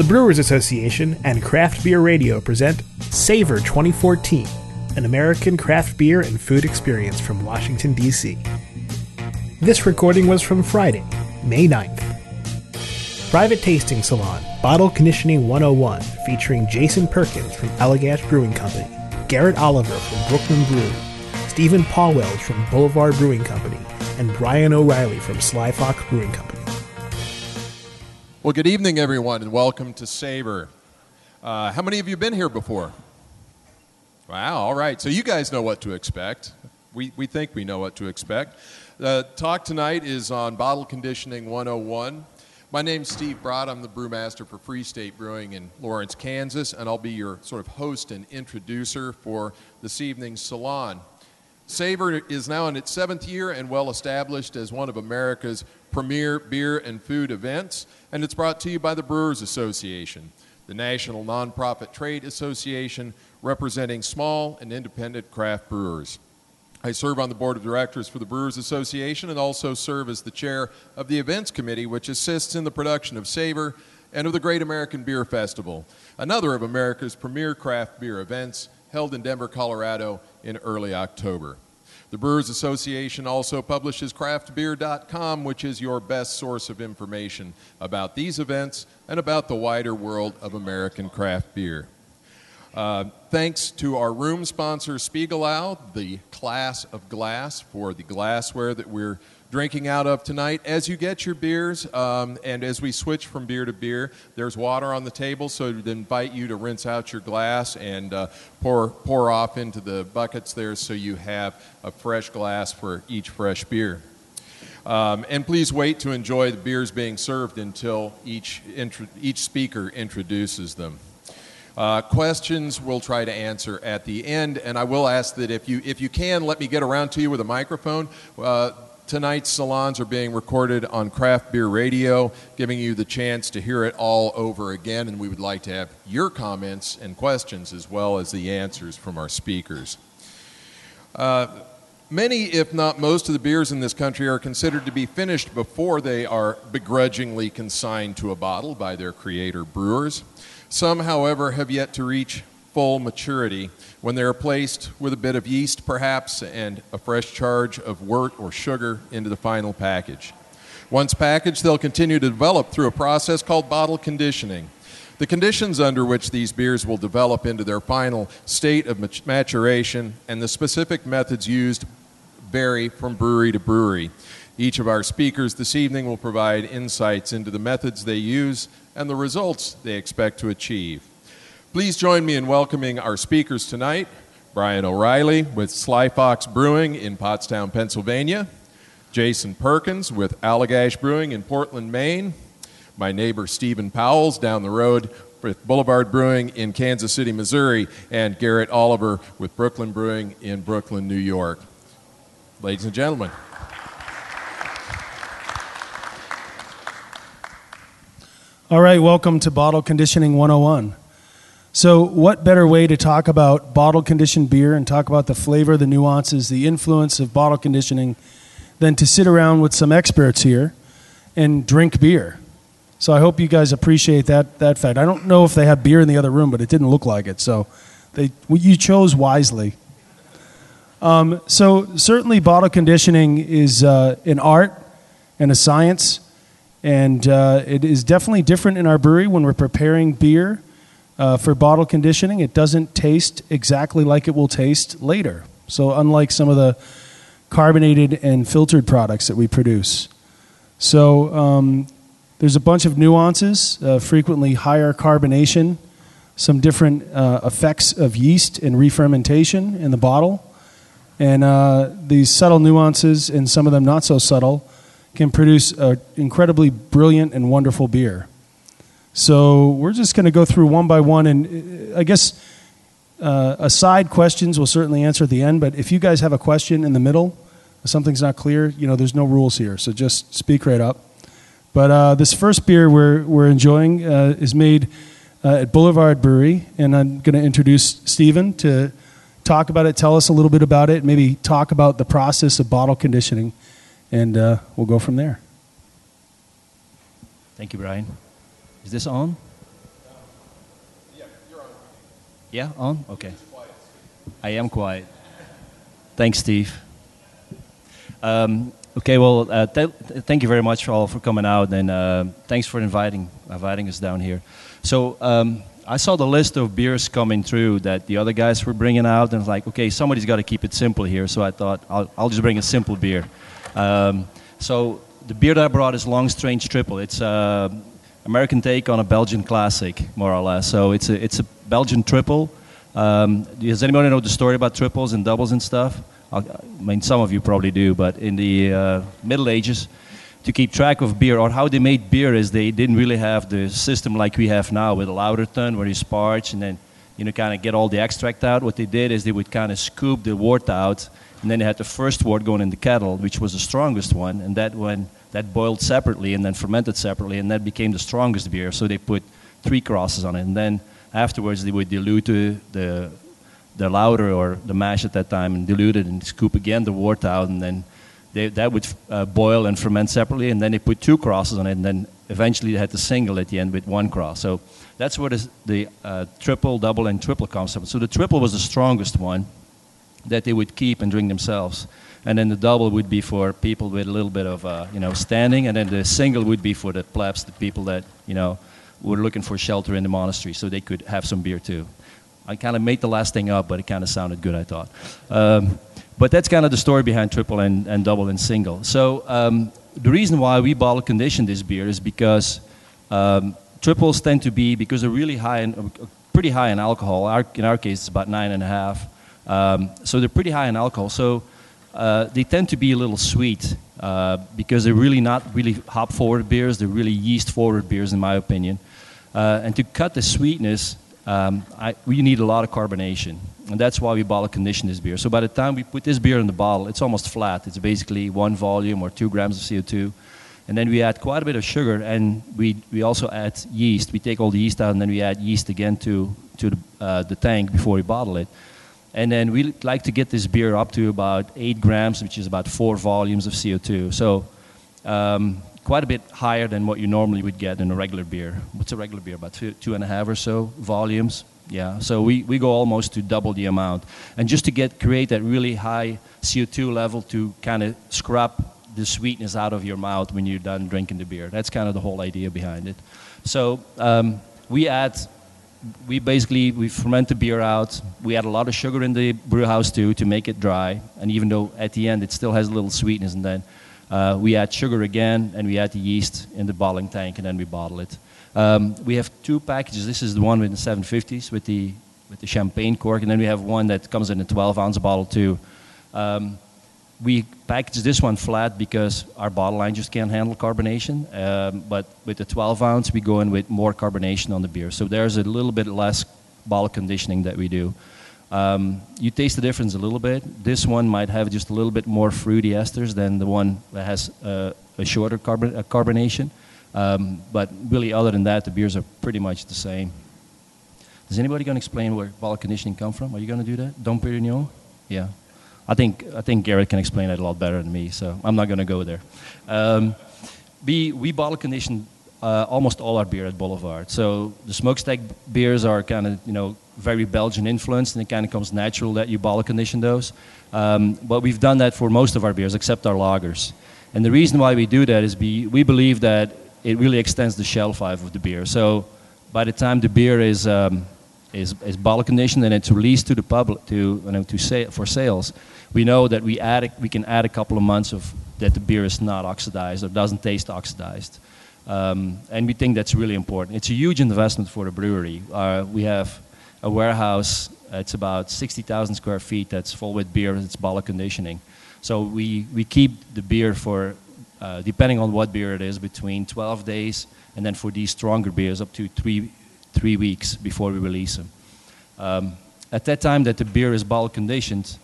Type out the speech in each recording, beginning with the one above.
The Brewers Association and Craft Beer Radio present Savor 2014, an American craft beer and food experience from Washington, D.C. This recording was from Friday, May 9th. Private Tasting Salon, Bottle Conditioning 101, featuring Jason Perkins from Allagash Brewing Company, Garrett Oliver from Brooklyn Brew, Stephen Pauwels from Boulevard Brewing Company, and Brian O'Reilly from Sly Fox Brewing Company. Well, good evening, everyone, and welcome to Savor. Uh, how many of you been here before? Wow, all right. So you guys know what to expect. We, we think we know what to expect. The talk tonight is on Bottle Conditioning 101. My name's Steve Bradt. I'm the brewmaster for Free State Brewing in Lawrence, Kansas, and I'll be your sort of host and introducer for this evening's salon. Savor is now in its seventh year and well established as one of America's premier beer and food events, and it's brought to you by the Brewers Association, the national nonprofit trade association representing small and independent craft brewers. I serve on the board of directors for the Brewers Association and also serve as the chair of the events committee, which assists in the production of Savor and of the Great American Beer Festival, another of America's premier craft beer events held in Denver, Colorado in early October. The Brewers Association also publishes craftbeer.com, which is your best source of information about these events and about the wider world of American craft beer. Uh, thanks to our room sponsor, Spiegelau, the class of glass, for the glassware that we're drinking out of tonight. As you get your beers, um, and as we switch from beer to beer, there's water on the table, so to invite you to rinse out your glass and uh, pour pour off into the buckets there, so you have a fresh glass for each fresh beer. Um, and please wait to enjoy the beers being served until each intro- each speaker introduces them. Uh, questions we'll try to answer at the end, and I will ask that if you if you can, let me get around to you with a microphone. Uh, tonight's salons are being recorded on Craft Beer Radio, giving you the chance to hear it all over again, and we would like to have your comments and questions as well as the answers from our speakers. Uh, Many, if not most, of the beers in this country are considered to be finished before they are begrudgingly consigned to a bottle by their creator brewers. Some, however, have yet to reach full maturity when they are placed with a bit of yeast, perhaps, and a fresh charge of wort or sugar into the final package. Once packaged, they'll continue to develop through a process called bottle conditioning. The conditions under which these beers will develop into their final state of maturation and the specific methods used vary from brewery to brewery. Each of our speakers this evening will provide insights into the methods they use and the results they expect to achieve. Please join me in welcoming our speakers tonight Brian O'Reilly with Sly Fox Brewing in Pottstown, Pennsylvania, Jason Perkins with Allagash Brewing in Portland, Maine, my neighbor Stephen Pauwels down the road with Boulevard Brewing in Kansas City, Missouri, and Garrett Oliver with Brooklyn Brewing in Brooklyn, New York. Ladies and gentlemen. All right, welcome to Bottle Conditioning 101. So, what better way to talk about bottle conditioned beer and talk about the flavor, the nuances, the influence of bottle conditioning than to sit around with some experts here and drink beer? So, I hope you guys appreciate that, that fact. I don't know if they have beer in the other room, but it didn't look like it. So, they, you chose wisely. Um, so certainly, bottle conditioning is uh, an art and a science, and uh, it is definitely different in our brewery when we're preparing beer uh, for bottle conditioning. It doesn't taste exactly like it will taste later. So unlike some of the carbonated and filtered products that we produce, so um, there's a bunch of nuances. Uh, frequently, higher carbonation, some different uh, effects of yeast and re-fermentation in the bottle. And uh, these subtle nuances, and some of them not so subtle, can produce an incredibly brilliant and wonderful beer. So we're just going to go through one by one, and uh, I guess uh, aside questions we'll certainly answer at the end. But if you guys have a question in the middle, something's not clear, you know, there's no rules here, so just speak right up. But uh, this first beer we're we're enjoying uh, is made uh, at Boulevard Brewery, and I'm going to introduce Stephen to talk about it, tell us a little bit about it, maybe talk about the process of bottle conditioning, and uh, we'll go from there. Thank you, Brian. Is this on? Yeah, you're on? Yeah, on? Okay. I am quiet. Thanks, Steve. Um, okay, well, uh, th- thank you very much all for coming out, and uh, thanks for inviting inviting us down here. So um, I saw the list of beers coming through that the other guys were bringing out, and I was like, okay, somebody's got to keep it simple here. So I thought I'll, I'll just bring a simple beer. Um, so the beer that I brought is Long Strange Tripel. It's a American take on a Belgian classic, more or less. So it's a it's a Belgian triple. Um, does anybody know the story about triples and doubles and stuff? I mean, some of you probably do, but in the uh, Middle Ages, to keep track of beer or how they made beer is they didn't really have the system like we have now with a lauter tun where you sparge and then you know kind of get all the extract out. What they did is they would kind of scoop the wort out, and then they had the first wort going in the kettle, which was the strongest one, and that one that boiled separately and then fermented separately, and that became the strongest beer. So they put three crosses on it, and then afterwards they would dilute the the lauter or the mash at that time and dilute it and scoop again the wort out, and then they, that would uh, boil and ferment separately, and then they put two crosses on it, and then eventually they had the single at the end with one cross. So that's where the uh, triple, double, and triple comes from. So the triple was the strongest one that they would keep and drink themselves. And then the double would be for people with a little bit of, uh, you know, standing, and then the single would be for the plebs, the people that, you know, were looking for shelter in the monastery, so they could have some beer too. I kind of made the last thing up, but it kind of sounded good, I thought. Um, but that's kind of the story behind triple and, and double and single. So um, the reason why we bottle condition this beer is because um, triples tend to be because they're really high in, uh, pretty high in alcohol. Our, in our case, it's about nine and a half. Um, so they're pretty high in alcohol. So uh, they tend to be a little sweet uh, because they're really not really hop forward beers. They're really yeast forward beers, in my opinion. Uh, and to cut the sweetness, um, I, we need a lot of carbonation. And that's why we bottle condition this beer. So by the time we put this beer in the bottle, it's almost flat. It's basically one volume or two grams of CO2. And then we add quite a bit of sugar, and we, we also add yeast. We take all the yeast out, and then we add yeast again to, to the, uh, the tank before we bottle it. And then we like to get this beer up to about 8 grams, which is about 4 volumes of CO2. So um, quite a bit higher than what you normally would get in a regular beer. What's a regular beer? About two, two and a half or so volumes. Yeah, so we, we go almost to double the amount. And just to get create that really high CO2 level to kind of scrub the sweetness out of your mouth when you're done drinking the beer. That's kind of the whole idea behind it. So um, we add, we basically, we ferment the beer out. We add a lot of sugar in the brew house too to make it dry. And even though at the end it still has a little sweetness and then uh, we add sugar again, and we add the yeast in the bottling tank, and then we bottle it. Um, we have two packages. This is the one with the 750s with the with the champagne cork, and then we have one that comes in a 12 ounce bottle too. Um, we package this one flat because our bottle line just can't handle carbonation. Um, but with the 12 ounce, we go in with more carbonation on the beer. So there's a little bit less bottle conditioning that we do. Um, you taste the difference a little bit. This one might have just a little bit more fruity esters than the one that has uh, a shorter carbon, uh, carbonation. Um, but really, other than that, the beers are pretty much the same. Is anybody going to explain where bottle conditioning come from? Are you going to do that? Dom Perignon? Yeah. I think, I think Garrett can explain that a lot better than me, so I'm not going to go there. Um, we, we bottle condition uh, almost all our beer at Boulevard. So the smokestack beers are kind of, you know, very Belgian influenced, and it kind of comes natural that you bottle condition those. Um, but we've done that for most of our beers, except our lagers. And the reason why we do that is be, we believe that it really extends the shelf life of the beer. So by the time the beer is um, is, is bottle conditioned and it's released to the public to you know, to say for sales, we know that we add a, we can add a couple of months of that the beer is not oxidized or doesn't taste oxidized. Um, and we think that's really important. It's a huge investment for the brewery. Uh, we have a warehouse. It's about 60,000 square feet that's full with beer. It's bottle conditioning. So we, we keep the beer for, uh, depending on what beer it is, between 12 days and then for these stronger beers up to three, three weeks before we release them. Um, at that time that the beer is bottle conditioned,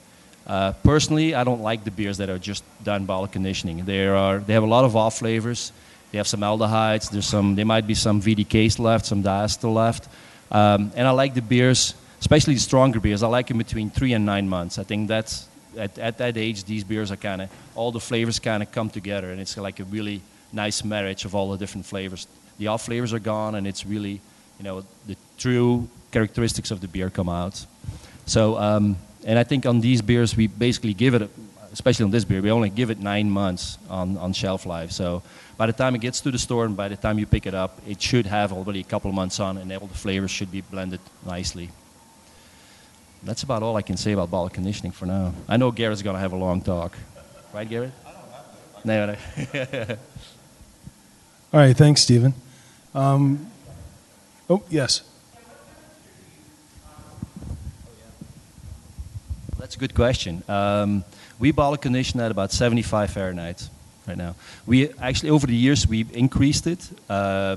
uh, personally, I don't like the beers that are just done bottle conditioning. They, are, they have a lot of off flavors. They have some aldehydes. There's some, there might be some VDKs left, some diacetyl left. Um, and I like the beers, especially the stronger beers. I like them between three and nine months. I think that's at, at that age, these beers are kind of all the flavors kind of come together, and it's like a really nice marriage of all the different flavors. The off flavors are gone, and it's really you know, the true characteristics of the beer come out. So, um, and I think on these beers, we basically give it, especially on this beer, we only give it nine months on, on shelf life. So by the time it gets to the store and by the time you pick it up, it should have already a couple of months on and all the flavors should be blended nicely. That's about all I can say about bottle conditioning for now. I know Garrett's going to have a long talk. Right, Garrett? I don't have no, no. all right, thanks, Stephen. Um, oh, yes. A good question. Um, we bottle condition at about 75 Fahrenheit right now. We actually over the years we've increased it. Uh,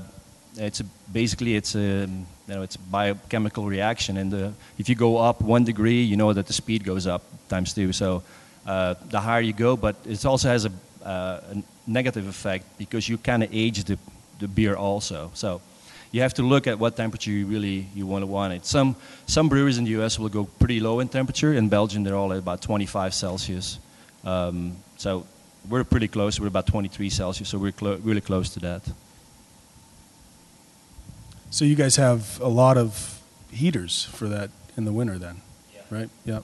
it's a, basically it's a you know it's a biochemical reaction, and the, if you go up one degree, you know that the speed goes up times two. So uh, the higher you go, but it also has a, uh, a negative effect because you kind of age the, the beer also. So you have to look at what temperature you really you want to want it. Some some breweries in the U.S. will go pretty low in temperature. In Belgium, they're all at about 25 Celsius. Um, so we're pretty close. We're about 23 Celsius, so we're clo- really close to that. So you guys have a lot of heaters for that in the winter, then, yeah. right? Yeah.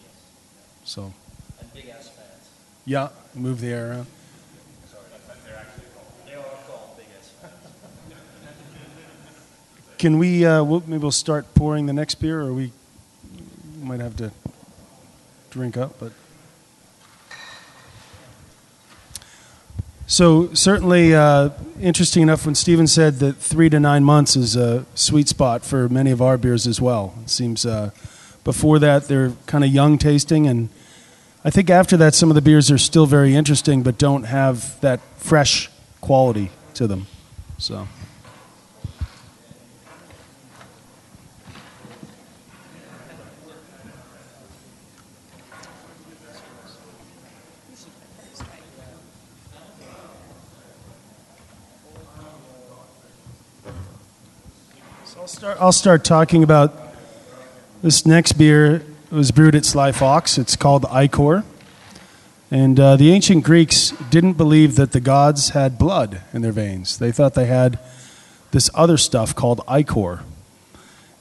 So. And big ass fans. Yeah, move the air around. Can we, uh, we'll, maybe we'll start pouring the next beer, or we might have to drink up, but. So certainly uh, interesting enough when Stephen said that three to nine months is a sweet spot for many of our beers as well. It seems uh, before that they're kind of young tasting, and I think after that some of the beers are still very interesting, but don't have that fresh quality to them. So. I'll start, I'll start talking about this next beer. It was brewed at Sly Fox. It's called Ichor. And uh, the ancient Greeks didn't believe that the gods had blood in their veins. They thought they had this other stuff called ichor.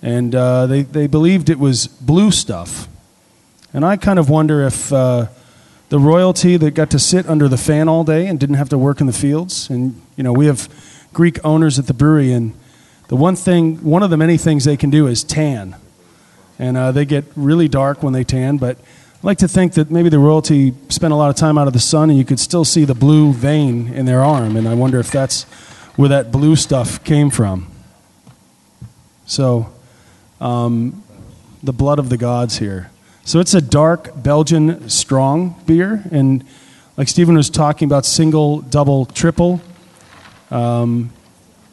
And uh, they, they believed it was blue stuff. And I kind of wonder if uh, the royalty that got to sit under the fan all day and didn't have to work in the fields, and you know, we have Greek owners at the brewery, and the one thing, one of the many things they can do is tan. And uh, they get really dark when they tan, but I like to think that maybe the royalty spent a lot of time out of the sun and you could still see the blue vein in their arm. And I wonder if that's where that blue stuff came from. So, um, the blood of the gods here. So, it's a dark Belgian strong beer. And like Stephen was talking about, single, double, triple. Um,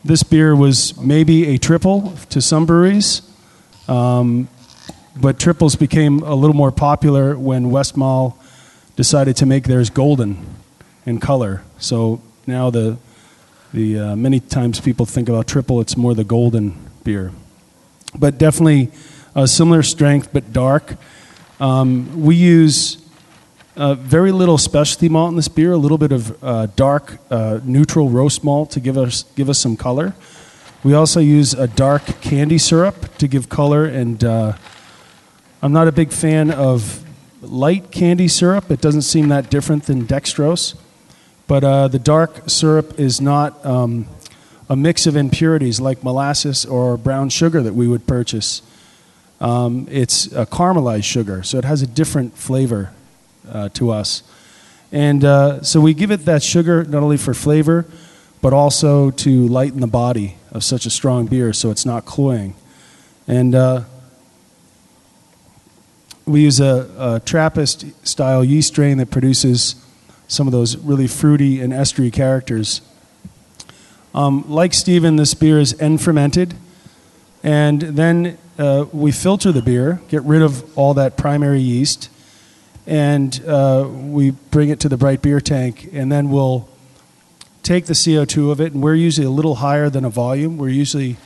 this beer was maybe a triple to some breweries, um, but triples became a little more popular when Westmalle decided to make theirs golden in color. So now the the uh, many times people think about triple, it's more the golden beer, but definitely a similar strength but dark. Um, we use uh, very little specialty malt in this beer, a little bit of uh, dark, uh, neutral roast malt to give us, give us some color. We also use a dark candy syrup to give color, and uh, I'm not a big fan of light candy syrup. It doesn't seem that different than dextrose. But uh, the dark syrup is not um, a mix of impurities like molasses or brown sugar that we would purchase. Um, it's a caramelized sugar, so it has a different flavor uh, to us. And uh, so we give it that sugar not only for flavor, but also to lighten the body of such a strong beer so it's not cloying. And uh, we use a, a, Trappist style yeast strain that produces some of those really fruity and estery characters. Um, like Stephen, this beer is end fermented. And then uh, we filter the beer, get rid of all that primary yeast, and uh, we bring it to the bright beer tank, and then we'll take the CO2 of it, and we're usually a little higher than a volume. We're usually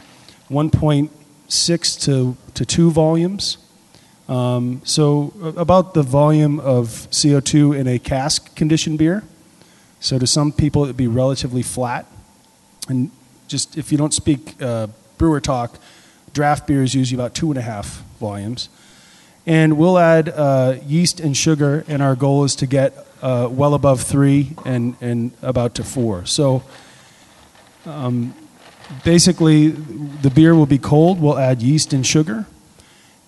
1.6 to, to 2 volumes. Um, so, about the volume of CO2 in a cask conditioned beer. So, to some people, it'd be relatively flat. And just if you don't speak uh, brewer talk, draft beer is usually about two and a half volumes. And we'll add uh, yeast and sugar, and our goal is to get uh, well above three and, and about to four. So um, basically, the beer will be cold. We'll add yeast and sugar,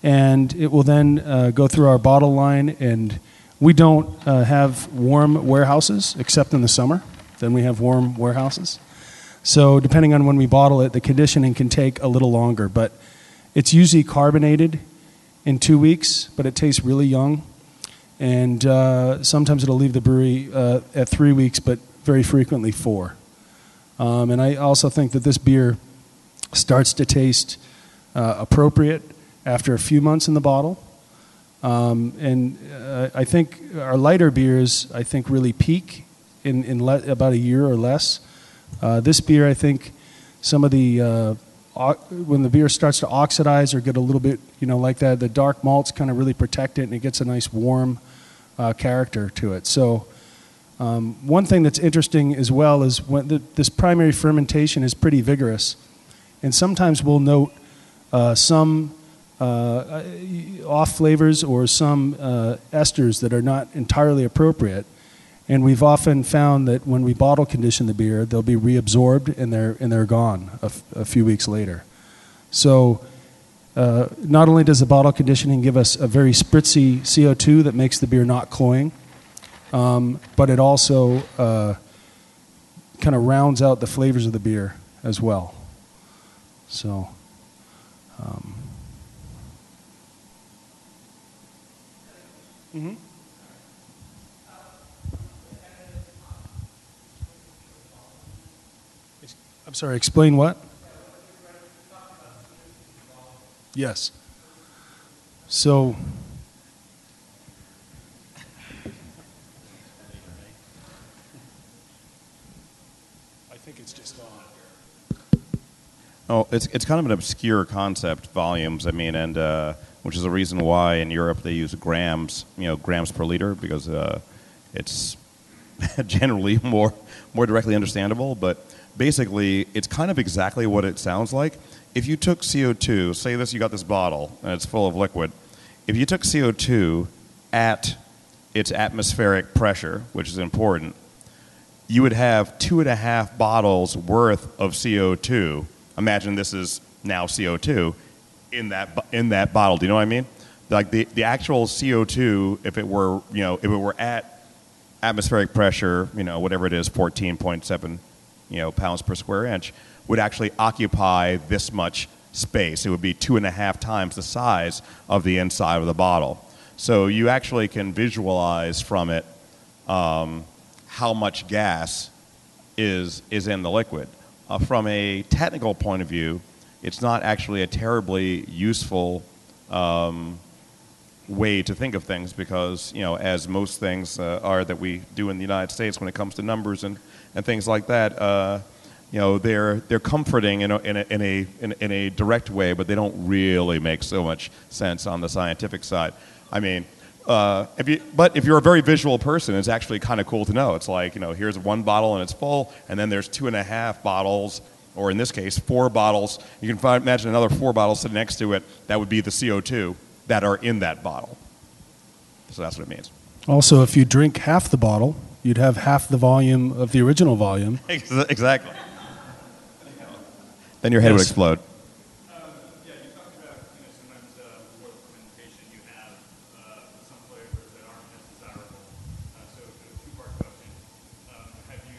and it will then uh, go through our bottle line. And we don't uh, have warm warehouses except in the summer. Then we have warm warehouses. So depending on when we bottle it, the conditioning can take a little longer. But it's usually carbonated in two weeks, but it tastes really young. And uh, sometimes it'll leave the brewery uh, at three weeks, but very frequently four. Um, and I also think that this beer starts to taste uh, appropriate after a few months in the bottle. Um, and uh, I think our lighter beers, I think, really peak in, in le- about a year or less. Uh, this beer, I think, some of the uh, when the beer starts to oxidize or get a little bit, you know, like that, the dark malts kind of really protect it, and it gets a nice warm uh, character to it. So. Um, one thing that's interesting as well is when the, this primary fermentation is pretty vigorous, and sometimes we'll note uh, some uh, off flavors or some uh, esters that are not entirely appropriate. And we've often found that when we bottle condition the beer, they'll be reabsorbed and they're, and they're gone a, f- a few weeks later. So, uh, not only does the bottle conditioning give us a very spritzy CO2 that makes the beer not cloying, um, but it also uh, kind of rounds out the flavors of the beer as well. So, um, mhm. Sorry, explain what? Yes. So, I think it's just on. Oh, it's it's kind of an obscure concept, volumes. I mean, and uh, which is the reason why in Europe they use grams, you know, grams per liter because uh, it's generally more more directly understandable. But basically, it's kind of exactly what it sounds like. If you took CO2, say this, you got this bottle and it's full of liquid. If you took CO2 at its atmospheric pressure, which is important, you would have two and a half bottles worth of CO2. Imagine this is now CO2 in that in that bottle. Do you know what I mean? Like the, the actual CO2, if it were you know if it were at atmospheric pressure, you know whatever it is, 14.7 you know pounds per square inch, would actually occupy this much space. It would be two and a half times the size of the inside of the bottle. So you actually can visualize from it um, how much gas is is in the liquid. Uh, from a technical point of view, it's not actually a terribly useful um, way to think of things because you know, as most things uh, are that we do in the United States when it comes to numbers and, and things like that. Uh, you know, they're they're comforting in a, in a in a in, in a direct way, but they don't really make so much sense on the scientific side. I mean, uh, if you, but if you're a very visual person, it's actually kind of cool to know. It's like, you know, here's one bottle and it's full, and then there's two and a half bottles, or in this case, four bottles. You can find, imagine another four bottles sitting next to it. That would be the CO2 that are in that bottle. So that's what it means. Also, if you drink half the bottle, you'd have half the volume of the original volume. exactly. Then your head would explode. Yeah, you talked about, you know, sometimes uh, before the fermentation you have uh, some flavors that aren't as desirable. Uh, so, a two-part question. Um, have you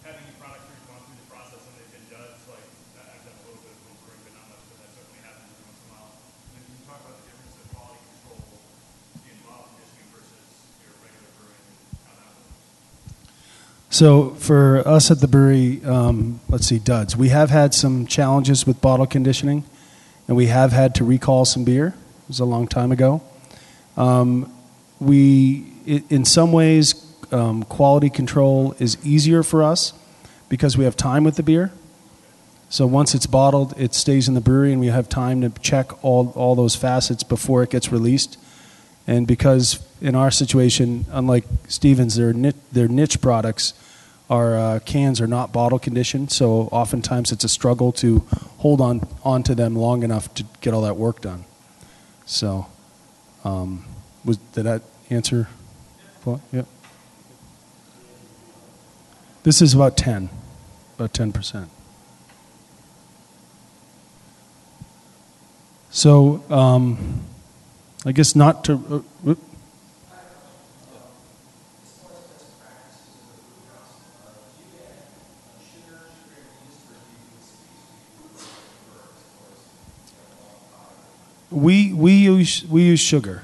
had any products where you've gone through the process and they've been judged? Like, uh, I've done a little bit of home brewing, but not much, but that certainly happens every once in a while. And can you talk about the difference of quality control in bottle conditioning versus your regular brewing and how that works? So for us at the brewery, um, let's see, Duds, we have had some challenges with bottle conditioning, and we have had to recall some beer. It was a long time ago. Um, we, in some ways, um, quality control is easier for us because we have time with the beer. So once it's bottled, it stays in the brewery, and we have time to check all, all those facets before it gets released. And because in our situation, unlike Stevens, their niche, their niche products, our uh, cans are not bottle conditioned, so oftentimes it's a struggle to hold on onto them long enough to get all that work done. So, um, was did that answer? Yeah. This is about ten, about ten percent. So, um, I guess not to. Uh. We we use we use sugar,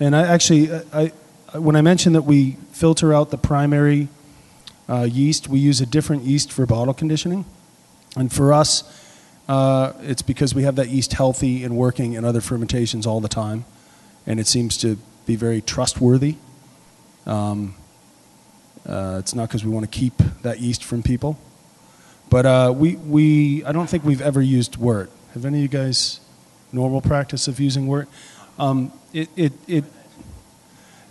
and I actually I, I when I mentioned that we filter out the primary uh, yeast, we use a different yeast for bottle conditioning, and for us, uh, it's because we have that yeast healthy and working in other fermentations all the time, and it seems to be very trustworthy. Um, uh, it's not because we want to keep that yeast from people, but uh, we we I don't think we've ever used wort. Have any of you guys? Normal practice of using wort. Um, it, it, it,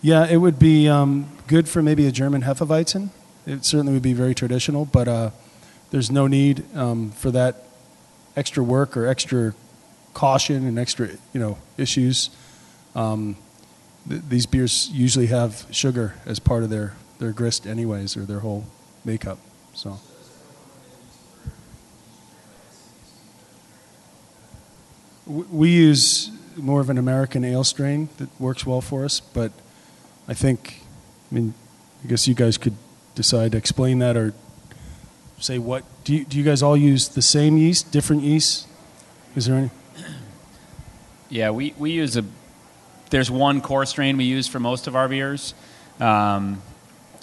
yeah, it would be um, good for maybe a German Hefeweizen. It certainly would be very traditional, but uh, there's no need um, for that extra work or extra caution and extra, you know, issues. Um, th- these beers usually have sugar as part of their, their grist anyways, or their whole makeup, so. We use more of an American ale strain that works well for us, but I think, I mean, I guess you guys could decide to explain that or say what. Do you, do you guys all use the same yeast, different yeast? Is there any? Yeah, we, we use a. There's one core strain we use for most of our beers, um,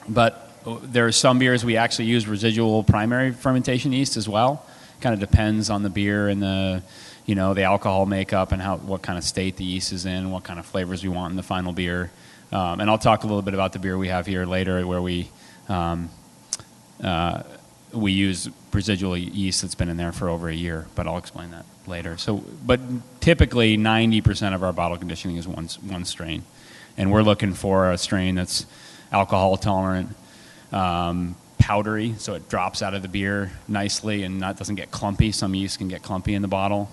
but there are some beers we actually use residual primary fermentation yeast as well. Kind of depends on the beer and the you know the alcohol makeup and how what kind of state the yeast is in, what kind of flavors we want in the final beer. Um, and I'll talk a little bit about the beer we have here later, where we um, uh, we use residual yeast that's been in there for over a year. But I'll explain that later. So, but typically, 90% of our bottle conditioning is one one strain, and we're looking for a strain that's alcohol tolerant. Um, powdery, so it drops out of the beer nicely and not doesn't get clumpy. Some yeast can get clumpy in the bottle.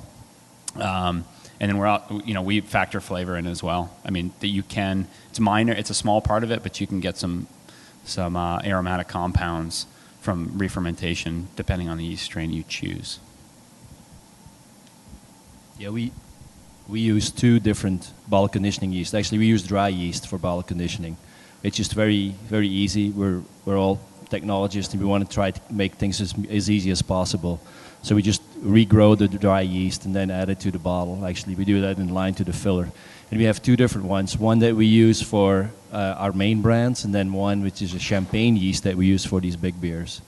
Um, and then we're out, you know, we factor flavor in as well. I mean, that you can, it's minor, it's a small part of it, but you can get some, some uh, aromatic compounds from re-fermentation depending on the yeast strain you choose. Yeah, we, we use two different bottle conditioning yeast. Actually, we use dry yeast for bottle conditioning. It's just very, very easy. We're, we're all technologists and we want to try to make things as, as easy as possible. So we just regrow the dry yeast and then add it to the bottle. Actually, we do that in line to the filler. And we have two different ones. One that we use for uh, our main brands, and then one which is a champagne yeast that we use for these big beers.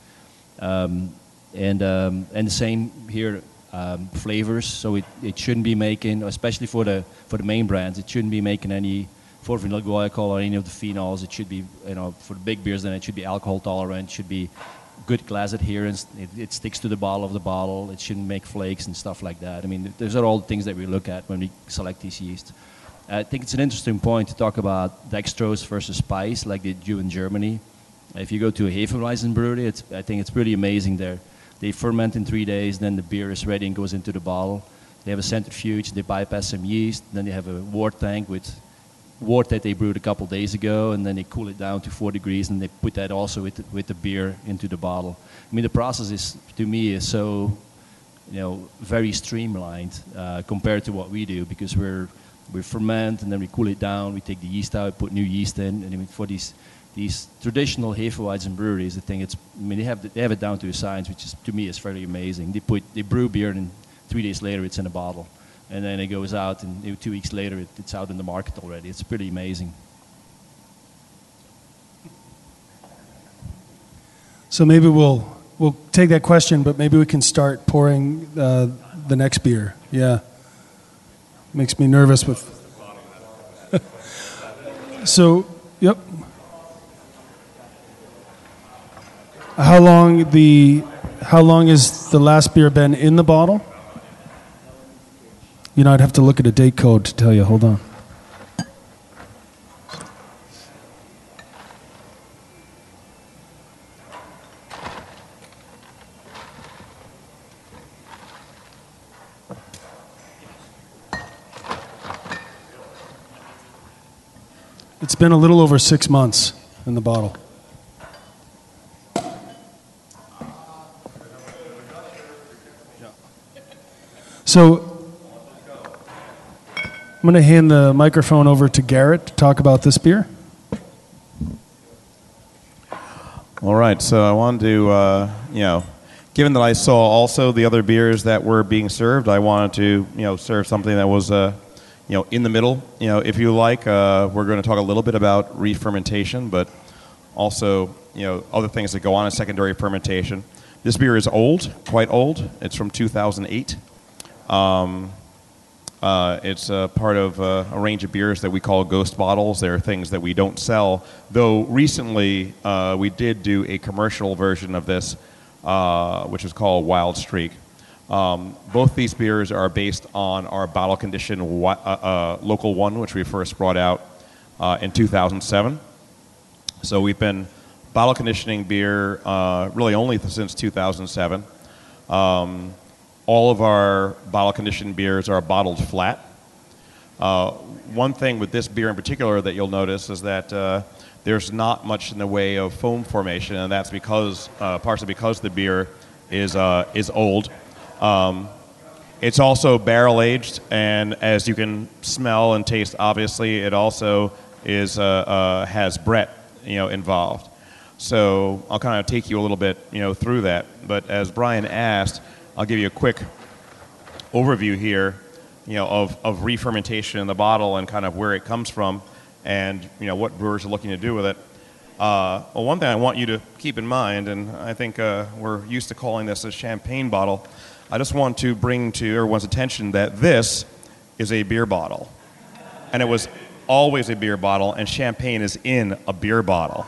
Um, and um, and the same here, um, flavors. So it, it shouldn't be making, especially for the for the main brands, it shouldn't be making any 4-vinyl guaiacol or any of the phenols. It should be, you know, for the big beers, then it should be alcohol tolerant. Should be good glass adherence. It, it, sticks to the bottle of the bottle. It shouldn't make flakes and stuff like that. I mean, those are all things that we look at when we select these yeasts. I think it's an interesting point to talk about dextrose versus Speise, like they do in Germany. If you go to a Hefeweizen brewery, I think it's pretty amazing there. They ferment in three days, then the beer is ready and goes into the bottle. They have a centrifuge, they bypass some yeast, then they have a wort tank with wort that they brewed a couple days ago, and then they cool it down to four degrees, and they put that also with the, with the beer into the bottle. I mean, the process is to me is so, you know, very streamlined uh, compared to what we do because we're we ferment and then we cool it down. We take the yeast out, put new yeast in, and I mean, for these these traditional Hefeweizen breweries, I think it's I mean they have the, they have it down to a science, which is to me is fairly amazing. They put they brew beer and three days later it's in a bottle and then it goes out, and two weeks later it, it's out in the market already. It's pretty amazing. So maybe we'll we'll take that question, but maybe we can start pouring uh, the next beer. Yeah, makes me nervous with. so, yep. How long the how long has the last beer been in the bottle? You know, I'd have to look at a date code to tell you. Hold on. It's been a little over six months in the bottle. So I'm going to hand the microphone over to Garrett to talk about this beer. All right, so I wanted to, uh, you know, given that I saw also the other beers that were being served, I wanted to, you know, serve something that was, uh, you know, in the middle. You know, if you like, uh, we're going to talk a little bit about re-fermentation, but also, you know, other things that go on in secondary fermentation. This beer is old, quite old. It's from 2008. Um, uh, it's uh, part of uh, a range of beers that we call ghost bottles. They're things that we don't sell. Though recently uh, we did do a commercial version of this, uh, which is called Wild Streak. Um, both these beers are based on our bottle condition local one, which we first brought out in 2007. So we've been bottle conditioning beer really only since 2007. Um, all of our bottle conditioned beers are bottled flat. Uh, one thing with this beer in particular that you'll notice is that uh, there's not much in the way of foam formation, and that's because uh, partially because the beer is uh, is old. Um, it's also barrel aged, and as you can smell and taste, obviously, it also is uh, uh, has Brett you know involved. So I'll kind of take you a little bit you know through that. But as Brian asked, I'll give you a quick overview here, you know, of, of re-fermentation in the bottle and kind of where it comes from and, you know, what brewers are looking to do with it. Uh, well, one thing I want you to keep in mind, and I think uh, we're used to calling this a champagne bottle, I just want to bring to everyone's attention that this is a beer bottle. And it was always a beer bottle, and champagne is in a beer bottle.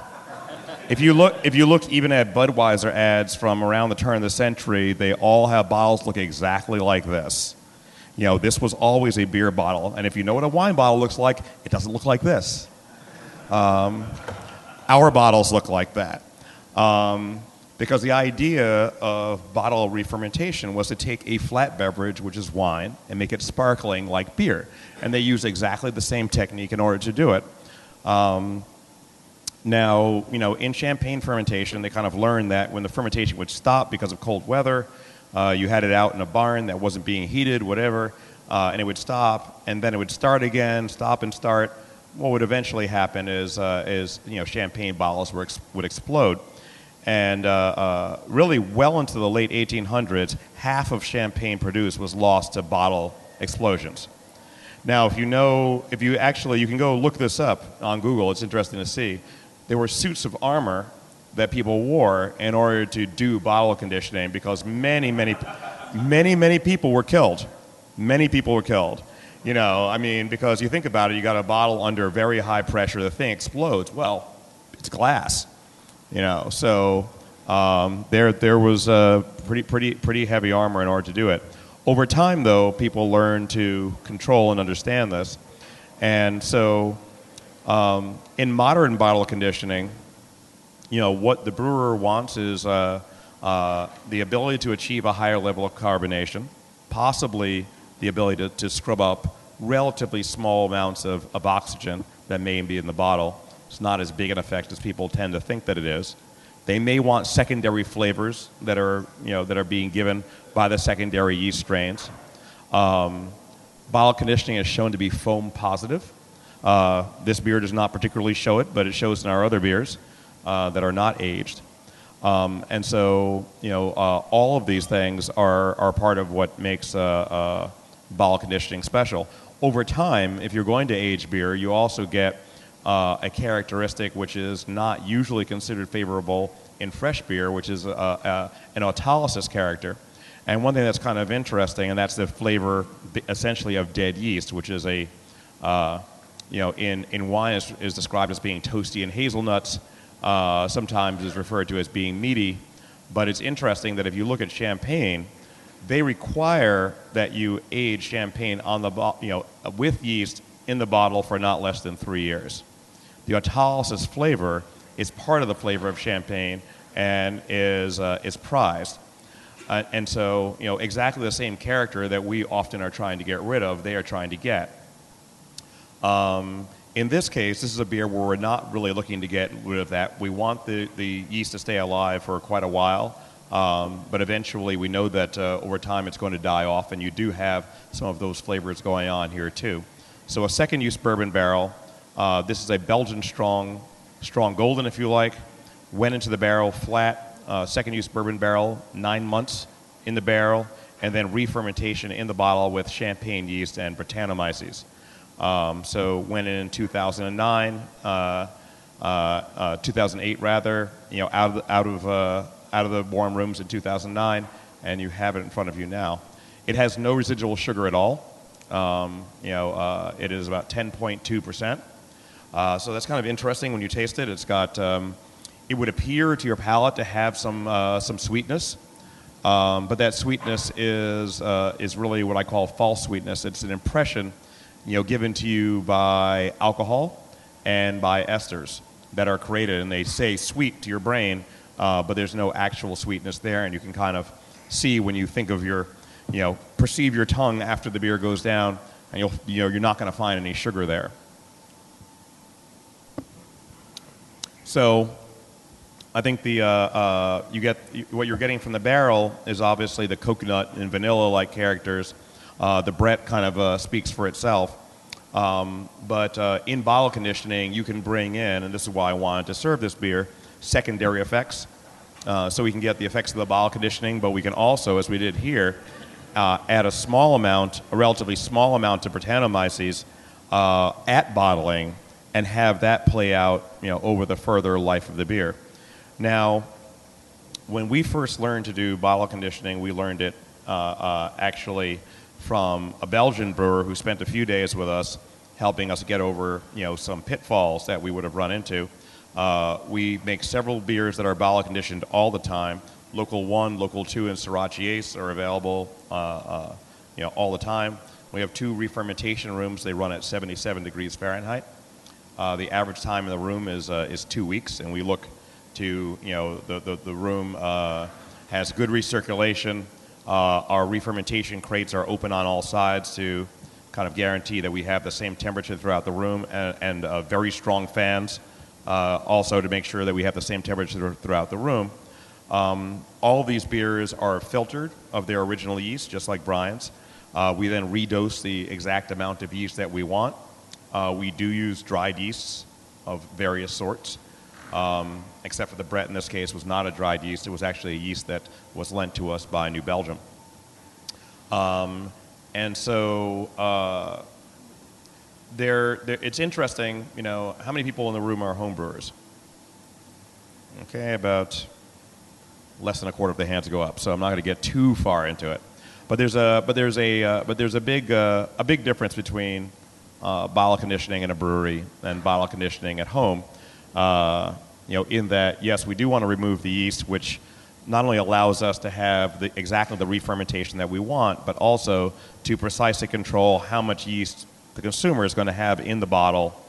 If you look, if you look even at Budweiser ads from around the turn of the century, they all have bottles look exactly like this. You know, this was always a beer bottle, and if you know what a wine bottle looks like, it doesn't look like this. Um, our bottles look like that. Um, because the idea of bottle re-fermentation was to take a flat beverage, which is wine, and make it sparkling like beer. And they use exactly the same technique in order to do it. Um, now, you know, in champagne fermentation, they kind of learned that when the fermentation would stop because of cold weather, uh, you had it out in a barn that wasn't being heated, whatever, uh, and it would stop, and then it would start again, stop and start. What would eventually happen is, uh, is you know, champagne bottles ex- would explode. And uh, uh, really, well into the late 1800s, half of champagne produced was lost to bottle explosions. Now, if you know, if you actually, you can go look this up on Google, it's interesting to see there were suits of armor that people wore in order to do bottle conditioning because many, many, many, many people were killed. Many people were killed. You know, I mean, because you think about it, you got a bottle under very high pressure, the thing explodes. Well, it's glass. You know, so um, there, there was a pretty, pretty, pretty heavy armor in order to do it. Over time, though, people learned to control and understand this. And so um, in modern bottle conditioning, you know, what the brewer wants is uh, uh, the ability to achieve a higher level of carbonation, possibly the ability to, to scrub up relatively small amounts of, of oxygen that may be in the bottle. It's not as big an effect as people tend to think that it is. They may want secondary flavors that are, you know, that are being given by the secondary yeast strains. Um, bottle conditioning is shown to be foam positive. Uh, this beer does not particularly show it, but it shows in our other beers uh, that are not aged. Um, and so, you know, uh, all of these things are, are part of what makes uh, uh, bottle conditioning special. Over time, if you're going to age beer, you also get uh, a characteristic which is not usually considered favorable in fresh beer, which is an autolysis character. And one thing that's kind of interesting, and that's the flavor essentially of dead yeast, which is a you know, in, in wine is, is described as being toasty and hazelnuts. Uh, sometimes is referred to as being meaty. But it's interesting that if you look at champagne, they require that you age champagne on the bo- you know with yeast in the bottle for not less than three years. The autolysis flavor is part of the flavor of champagne and is uh, is prized. Uh, and so, you know, exactly the same character that we often are trying to get rid of, they are trying to get. Um, In this case, this is a beer where we're not really looking to get rid of that. We want the, the yeast to stay alive for quite a while, um, but eventually we know that uh, over time it's going to die off, and you do have some of those flavors going on here too. So a second use bourbon barrel. Uh, this is a Belgian strong, strong golden, if you like. Went into the barrel flat. Uh, second use bourbon barrel, nine months in the barrel, and then re-fermentation in the bottle with champagne yeast and Brettanomyces. Um, so went in 2009, uh, uh, uh, 2008 rather, you know, out of the, out of uh, out of the warm rooms in 2009, and you have it in front of you now. It has no residual sugar at all. Um, you know, uh, it is about 10.2 percent. Uh, so that's kind of interesting when you taste it. It's got um, it would appear to your palate to have some some sweetness. Um, but that sweetness is, is really what I call false sweetness. It's an impression you know, given to you by alcohol and by esters that are created, and they say sweet to your brain, uh, but there's no actual sweetness there, and you can kind of see when you think of your, you know, perceive your tongue after the beer goes down, and you'll, you know, you're not going to find any sugar there. So, I think the uh, uh, you get what you're getting from the barrel is obviously the coconut and vanilla-like characters the Brett kind of uh, speaks for itself. Um, but uh, in bottle conditioning, you can bring in, and this is why I wanted to serve this beer, secondary effects. Uh, so we can get the effects of the bottle conditioning, but we can also, as we did here, uh, add a small amount, a relatively small amount of Brettanomyces uh, at bottling and have that play out you know, over the further life of the beer. Now, when we first learned to do bottle conditioning, we learned it actually from a Belgian brewer who spent a few days with us helping us get over you know some pitfalls that we would have run into. Uh, we make several beers that are bottle conditioned all the time. Local one, local two, and Sorachi Ace are available uh, uh, you know all the time. We have two re-fermentation rooms. They run at 77 degrees Fahrenheit. Uh, the average time in the room is uh, is two weeks, and we look to you know the the, the room uh, has good recirculation. Uh, our re-fermentation crates are open on all sides to kind of guarantee that we have the same temperature throughout the room and, and uh, very strong fans uh, also to make sure that we have the same temperature throughout the room. Um, all these beers are filtered of their original yeast, just like Brian's. Uh, we then redose the exact amount of yeast that we want. Uh, we do use dried yeasts of various sorts um, except for the Brett in this case was not a dried yeast. It was actually a yeast that was lent to us by New Belgium. Um, and so uh, it's interesting, you know, how many people in the room are homebrewers? Okay, about less than a quarter of the hands go up, so I'm not going to get too far into it. But there's a, but there's a, uh, but there's a big, uh, a big difference between uh, bottle conditioning in a brewery and bottle conditioning at home. Uh, you know, in that, yes, we do want to remove the yeast, which not only allows us to have the, exactly the re-fermentation that we want, but also to precisely control how much yeast the consumer is going to have in the bottle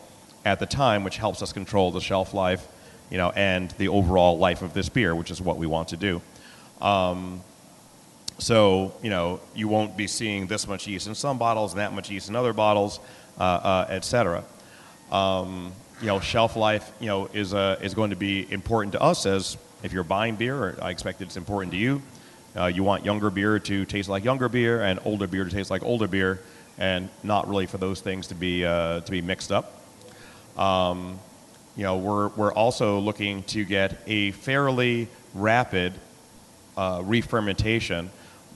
at the time, which helps us control the shelf life, you know, and the overall life of this beer, which is what we want to do. Um, so, you know, you won't be seeing this much yeast in some bottles and that much yeast in other bottles, uh, uh, et cetera. Um, you know, shelf life, you know, is, uh, is going to be important to us as if you're buying beer, I expect it's important to you. Uh, you want younger beer to taste like younger beer and older beer to taste like older beer and not really for those things to be, uh, to be mixed up. Um, you know, we're, we're also looking to get a fairly rapid uh, re-fermentation,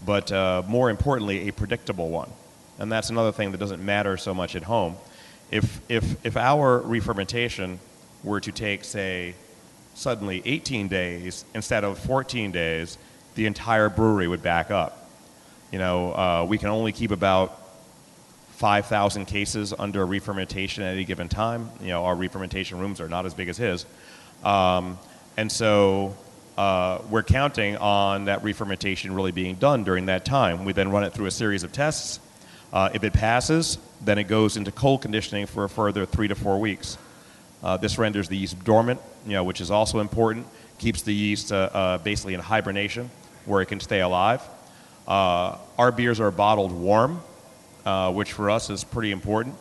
but uh, more importantly, a predictable one. And that's another thing that doesn't matter so much at home if, if, if our re-fermentation were to take, say, suddenly 18 days instead of 14 days, the entire brewery would back up. You know, uh, we can only keep about 5,000 cases under re-fermentation at any given time. You know, our re-fermentation rooms are not as big as his. Um, and so uh, we're counting on that re-fermentation really being done during that time. We then run it through a series of tests. Uh, if it passes, then it goes into cold conditioning for a further three to four weeks. Uh, this renders the yeast dormant, you know, which is also important. Keeps the yeast uh, uh, basically in hibernation, where it can stay alive. Uh, our beers are bottled warm, uh, which for us is pretty important.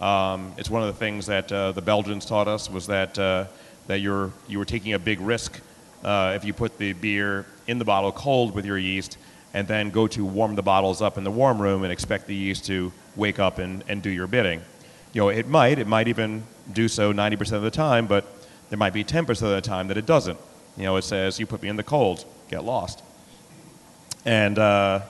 Um, it's one of the things that the Belgians taught us was that that you're you were taking a big risk if you put the beer in the bottle cold with your yeast and then go to warm the bottles up in the warm room and expect the yeast to wake up and, and do your bidding. You know, it might, it might even do so 90% of the time, but there might be 10% of the time that it doesn't. You know, it says, you put me in the cold, get lost. And, uh,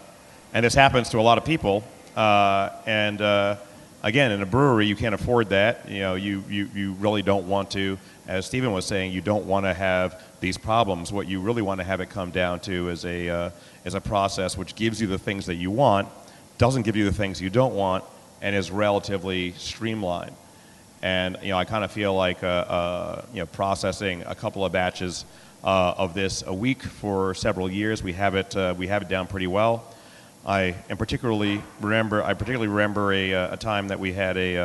and this happens to a lot of people. Uh, and uh, again, in a brewery, you can't afford that. You know, you, you, you really don't want to, as Stephen was saying, you don't want to have these problems. What you really want to have it come down to is a, uh, is a process which gives you the things that you want, doesn't give you the things you don't want, and is relatively streamlined. And you know, I kind of feel like uh, uh, you know, processing a couple of batches uh, of this a week for several years, we have it uh, we have it down pretty well. I and particularly remember I particularly remember a, uh, a time that we had a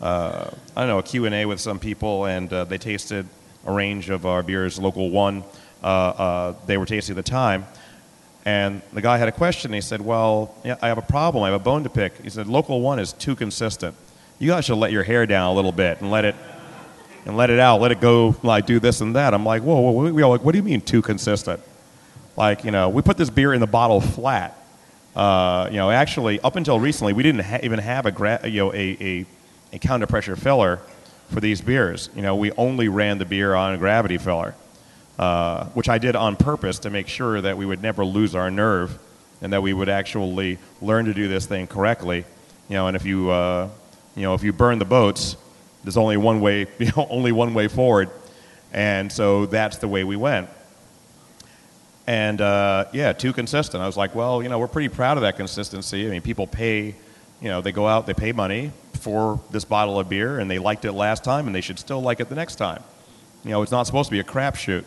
uh, I don't know a Q and A with some people, and they tasted a range of our beers. Local one, they were tasting at the time, and the guy had a question. He said, Well, yeah, I have a problem. I have a bone to pick. He said, Local one is too consistent. You guys should let your hair down a little bit and let it and let it out. Let it go like do this and that. I'm like, whoa, whoa, whoa, like, what do you mean too consistent? Like, you know, we put this beer in the bottle flat. Uh, you know, actually, up until recently, we didn't ha- even have a, gra- you know, a, a, a counter pressure filler for these beers. You know, we only ran the beer on a gravity filler. Uh, which I did on purpose to make sure that we would never lose our nerve and that we would actually learn to do this thing correctly. You know, and if you, uh, you know, if you burn the boats, there's only one way, you know, only one way forward. And so that's the way we went. And uh, yeah, too consistent. I was like, well, you know, we're pretty proud of that consistency. I mean, people pay, you know, they go out, they pay money for this bottle of beer, and they liked it last time, and they should still like it the next time. You know, it's not supposed to be a crapshoot.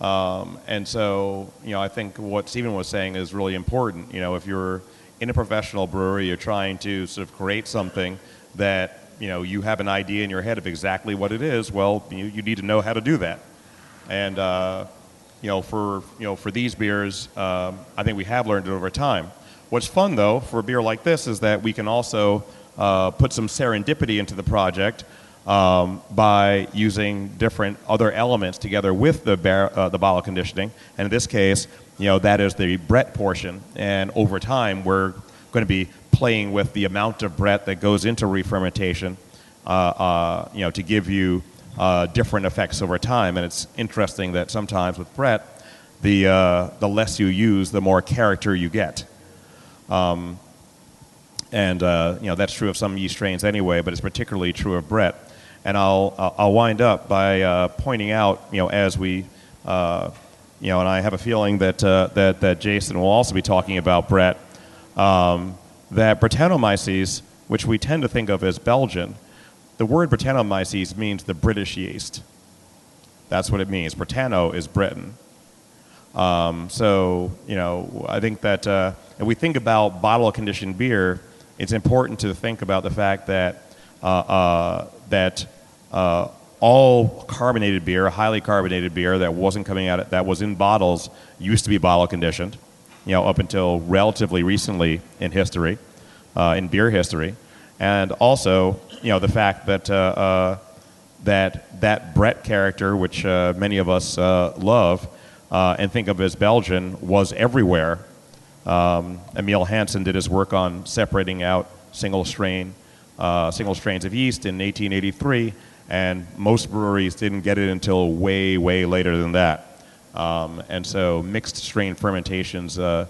Um, and so, you know, I think what Stephen was saying is really important. You know, if you're in a professional brewery, you're trying to sort of create something that, you know, you have an idea in your head of exactly what it is, well, you, you need to know how to do that. And, uh, you know, for, you know, for these beers, um, I think we have learned it over time. What's fun, though, for a beer like this is that we can also uh, put some serendipity into the project um, by using different other elements together with the, bar- uh, the bottle conditioning. And in this case, you know, that is the Brett portion. And over time, we're going to be playing with the amount of Brett that goes into re-fermentation, uh, uh, you know, to give you uh, different effects over time. And it's interesting that sometimes with Brett, the, uh, the less you use, the more character you get. Um, and uh, you know that's true of some yeast strains anyway, but it's particularly true of Brett. And I'll, I'll wind up by uh, pointing out, you know, as we, uh, you know, and I have a feeling that, uh, that, that Jason will also be talking about Brett, um, that Brettanomyces, which we tend to think of as Belgian, the word Brettanomyces means the British yeast. That's what it means. Bretagne is Britain. Um, so, you know, I think that uh, if we think about bottle conditioned beer, it's important to think about the fact that uh, uh, that uh, all carbonated beer, highly carbonated beer that wasn't coming out, that was in bottles, used to be bottle conditioned, you know, up until relatively recently in history, uh, in beer history, and also, you know, the fact that uh, uh, that that Brett character, which many of us love and think of as Belgian, was everywhere. Um, Emil Hansen did his work on separating out single strain uh, single strains of yeast in 1883, and most breweries didn't get it until way, way later than that. Um, and so mixed strain fermentations uh,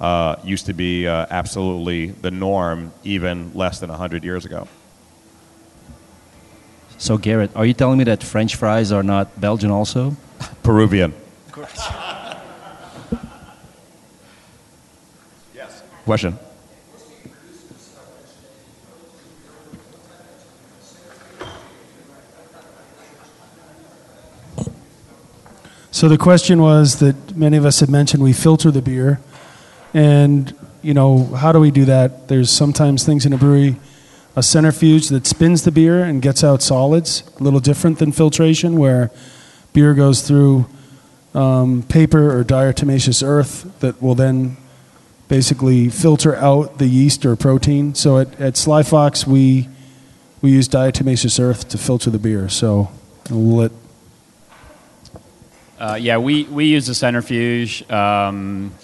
uh, used to be uh, absolutely the norm even less than 100 years ago. So, Garrett, are you telling me that French fries are not Belgian also? Peruvian. yes. Question. So the question was that many of us had mentioned we filter the beer, and you know how do we do that? There's sometimes things in a brewery, a centrifuge that spins the beer and gets out solids, a little different than filtration, where beer goes through um, paper or diatomaceous earth that will then basically filter out the yeast or protein. So at, at Sly Fox, we we use diatomaceous earth to filter the beer. So we'll let Uh, yeah, we, we use a centrifuge. Um,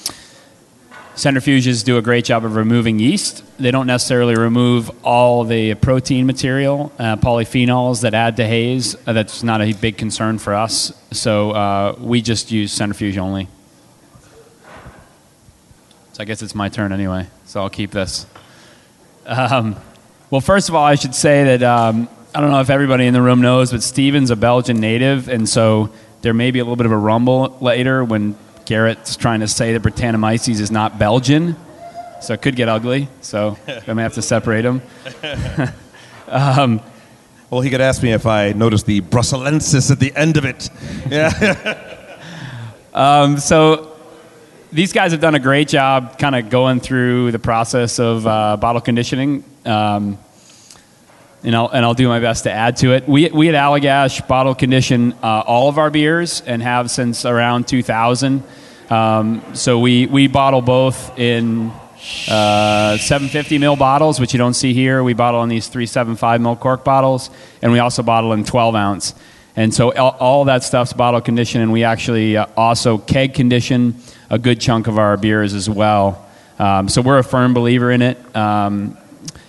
centrifuges do a great job of removing yeast. They don't necessarily remove all the protein material, uh, polyphenols that add to haze. Uh, that's not a big concern for us. So uh, we just use centrifuge only. So I guess it's my turn anyway. So I'll keep this. Um, well, first of all, I should say that um, I don't know if everybody in the room knows, but Steven's a Belgian native, and so there may be a little bit of a rumble later when Garrett's trying to say that Brettanomyces is not Belgian. So it could get ugly. So I may have to separate them. um, Well, he could ask me if I noticed the Bruxellensis at the end of it. Yeah. um, so these guys have done a great job kind of going through the process of uh, bottle conditioning. Um, and I'll, and I'll do my best to add to it. We, we at Allagash bottle condition uh, all of our beers and have since around 2000. Um, so we, we bottle both in uh, 750 ml bottles, which you don't see here. We bottle in these 375 ml cork bottles, and we also bottle in 12 ounce. And so all, all that stuff's bottle condition, and we actually uh, also keg condition a good chunk of our beers as well. Um, so we're a firm believer in it. Um,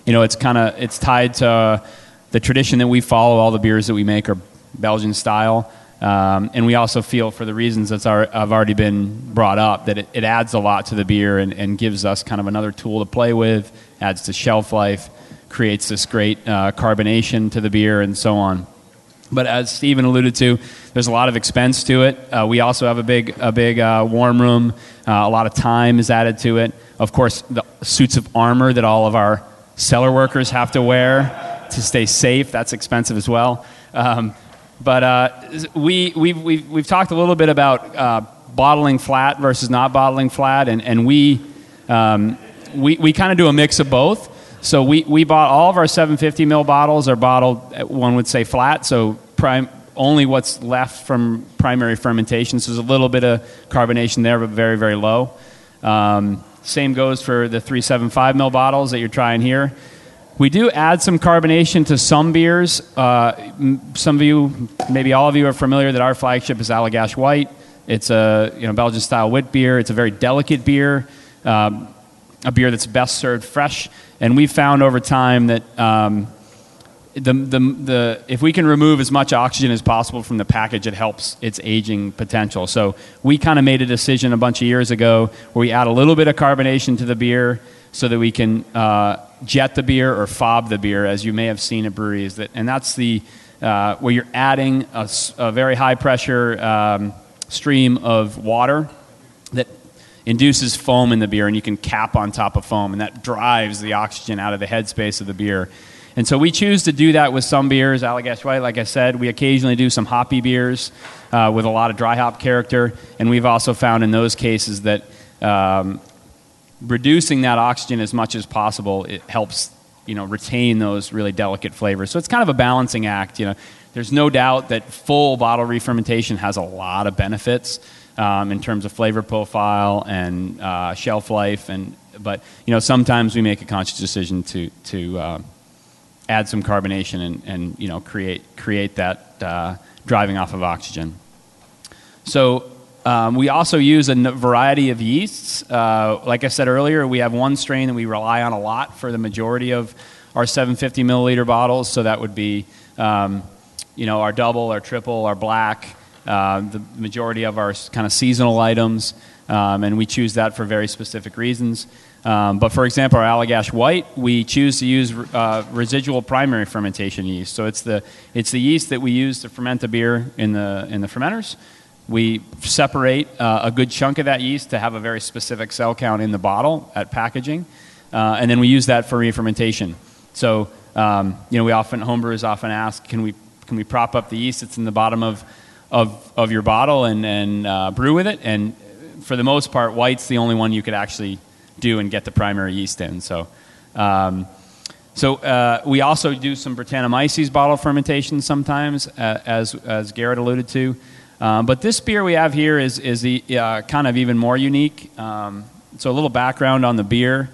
you know, it's kind of it's tied to the tradition that we follow. All the beers that we make are Belgian style, um, and we also feel for the reasons that have already been brought up that it, it adds a lot to the beer and, and, gives us kind of another tool to play with, adds to shelf life, creates this great uh, carbonation to the beer, and so on. But as Stephen alluded to, there's a lot of expense to it. Uh, we also have a big, a big uh, warm room. Uh, a lot of time is added to it. Of course, the suits of armor that all of our cellar workers have to wear to stay safe. That's expensive as well. Um, but uh, we, we've, we've, we've, talked a little bit about uh, bottling flat versus not bottling flat, and, and we, um, we, we kind of do a mix of both. So we, we bought all of our 750 ml bottles are bottled, uh, one would say flat, so only what's left from primary fermentation. So there's a little bit of carbonation there, but very, very low. Um, same goes for the 375 ml bottles that you're trying here. We do add some carbonation to some beers. Uh, some of you, maybe all of you, are familiar that our flagship is Allagash White. It's a you know Belgian style wit beer. It's a very delicate beer, um, a beer that's best served fresh. And we've found over time that um, the, the, the, if we can remove as much oxygen as possible from the package, it helps its aging potential. So we kind of made a decision a bunch of years ago where we add a little bit of carbonation to the beer so that we can uh, jet the beer or fob the beer, as you may have seen at breweries. That, and that's the uh, where you're adding a, a very high pressure um, stream of water that induces foam in the beer, and you can cap on top of foam, and that drives the oxygen out of the headspace of the beer. And so we choose to do that with some beers. Allagash White, like I said, we occasionally do some hoppy beers uh, with a lot of dry hop character. And we've also found in those cases that um, reducing that oxygen as much as possible it helps you know retain those really delicate flavors. So it's kind of a balancing act. You know, there's no doubt that full bottle re-fermentation has a lot of benefits um, in terms of flavor profile and uh, shelf life. And but you know sometimes we make a conscious decision to to uh, add some carbonation and, and you know create create that uh, driving off of oxygen. So um, we also use a variety of yeasts. Uh, like I said earlier, we have one strain that we rely on a lot for the majority of our 750 milliliter bottles. So that would be um, you know our double, our triple, our black, uh, the majority of our kind of seasonal items, um, and we choose that for very specific reasons. Um, but for example, our Allagash White, we choose to use uh, residual primary fermentation yeast. So it's the, it's the yeast that we use to ferment the beer in the, in the fermenters. We separate uh, a good chunk of that yeast to have a very specific cell count in the bottle at packaging, uh, and then we use that for re-fermentation. So um, you know, we often homebrewers often ask, can we can we prop up the yeast that's in the bottom of of, of your bottle and, and uh, brew with it? And for the most part, white's the only one you could actually do and get the primary yeast in. So, um, so uh, we also do some Brettanomyces bottle fermentation sometimes, uh, as, as Garrett alluded to. Um, but this beer we have here is, is the, uh, kind of even more unique. Um, so a little background on the beer.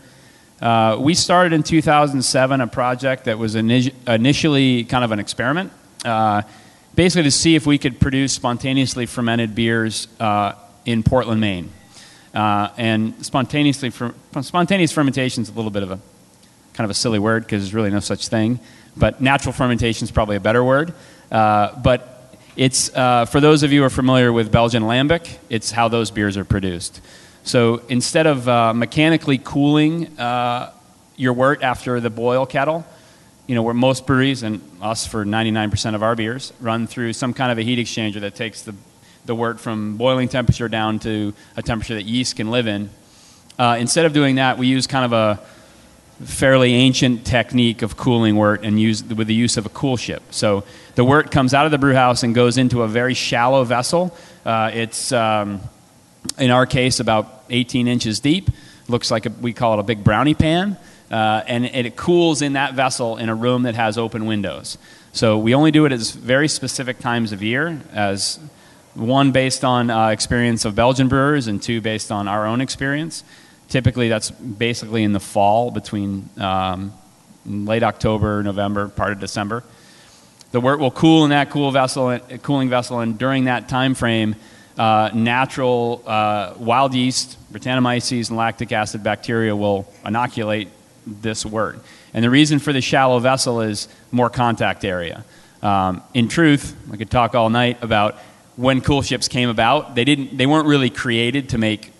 Uh, we started in 2007 a project that was ini- initially kind of an experiment, uh, basically to see if we could produce spontaneously fermented beers uh, in Portland, Maine. Uh, and spontaneously, fer- spontaneous fermentation is a little bit of a kind of a silly word because there's really no such thing. But natural fermentation is probably a better word. Uh, but it's uh, for those of you who are familiar with Belgian lambic, it's how those beers are produced. So instead of uh, mechanically cooling uh, your wort after the boil kettle, you know, where most breweries and us for 99% of our beers run through some kind of a heat exchanger that takes the, the wort from boiling temperature down to a temperature that yeast can live in. Uh, instead of doing that, we use kind of a fairly ancient technique of cooling wort and use with the use of a coolship. So the wort comes out of the brew house and goes into a very shallow vessel. Uh, it's um, in our case about 18 inches deep. Looks like a, we call it a big brownie pan, uh, and, and it cools in that vessel in a room that has open windows. So we only do it at very specific times of year, as one based on uh, experience of Belgian brewers, and two based on our own experience. Typically, that's basically in the fall between um, late October, November, part of December. The wort will cool in that cool vessel, cooling vessel, and during that time frame, uh, natural uh, wild yeast, Brettanomyces, and lactic acid bacteria will inoculate this wort. And the reason for the shallow vessel is more contact area. Um, in truth, I could talk all night about when coolships came about. They didn't. They weren't really created to make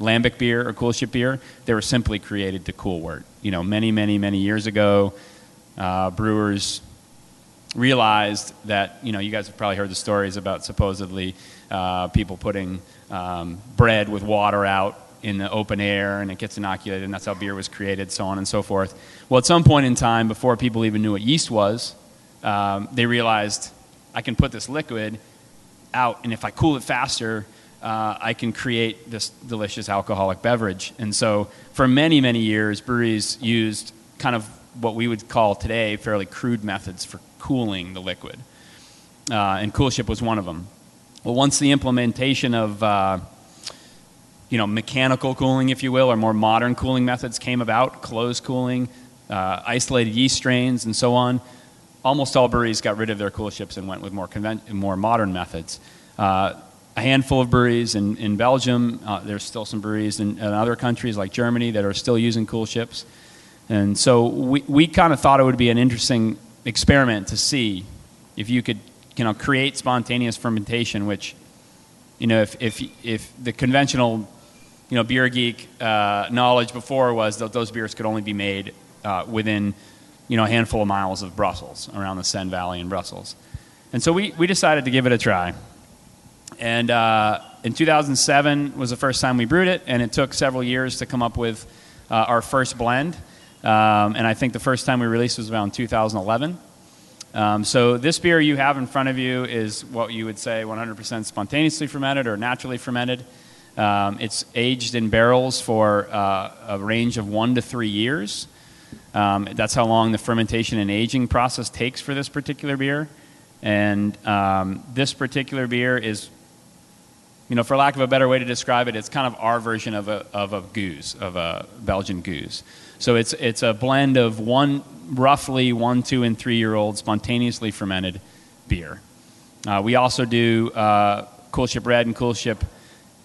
lambic beer or coolship beer. They were simply created to cool wort. You know, many, many, many years ago, uh, brewers realized that you know you guys have probably heard the stories about supposedly uh, people putting um, bread with water out in the open air and it gets inoculated and that's how beer was created so on and so forth well at some point in time before people even knew what yeast was um, they realized i can put this liquid out and if i cool it faster uh, i can create this delicious alcoholic beverage and so for many many years breweries used kind of what we would call today fairly crude methods for cooling the liquid. Uh, and CoolShip was one of them. Well, once the implementation of uh, you know, mechanical cooling, if you will, or more modern cooling methods came about, closed cooling, uh, isolated yeast strains, and so on, almost all breweries got rid of their coolships and went with more, convent- more modern methods. Uh, a handful of breweries in, in Belgium, uh, there's still some breweries in, in, other countries like Germany that are still using cool ships. And so we, we kind of thought it would be an interesting experiment to see if you could you know create spontaneous fermentation which you know if if if the conventional you know beer geek uh, knowledge before was that those beers could only be made uh, within you know a handful of miles of Brussels around the Senne Valley in Brussels and so we we decided to give it a try and uh, in 2007 was the first time we brewed it and it took several years to come up with uh, our first blend um, and I think the first time we released was around 2011. Um, so this beer you have in front of you is what you would say 100% spontaneously fermented or naturally fermented. Um, it's aged in barrels for uh, a range of one to three years. Um, that's how long the fermentation and aging process takes for this particular beer. And um, this particular beer is, you know, for lack of a better way to describe it, it's kind of our version of a, of a gueuze, of a Belgian gueuze. So it's, it's a blend of one, roughly one, two, and three year old spontaneously fermented beer. Uh, we also do uh, Coolship Red and Coolship,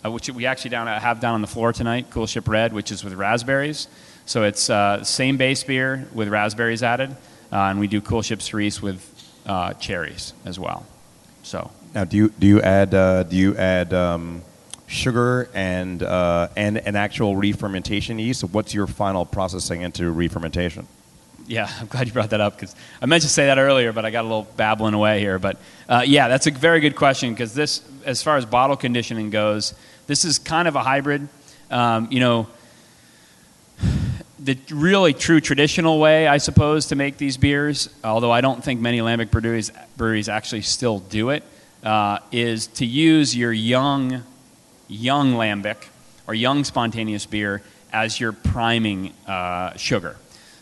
uh, which we actually down, have down on the floor tonight, Coolship Red, which is with raspberries. So it's uh, same base beer with raspberries added, uh, and we do Coolship Cerise with uh, cherries as well. So now, do you do you add do you add um sugar and, uh, and an actual re-fermentation yeast. So what's your final processing into re-fermentation? Yeah, I'm glad you brought that up because I meant to say that earlier, but I got a little babbling away here. But uh, yeah, that's a very good question because this, as far as bottle conditioning goes, this is kind of a hybrid. Um, you know, the really true traditional way, I suppose, to make these beers, although I don't think many lambic breweries, breweries actually still do it, uh, is to use your young young lambic or young spontaneous beer as your priming uh, sugar.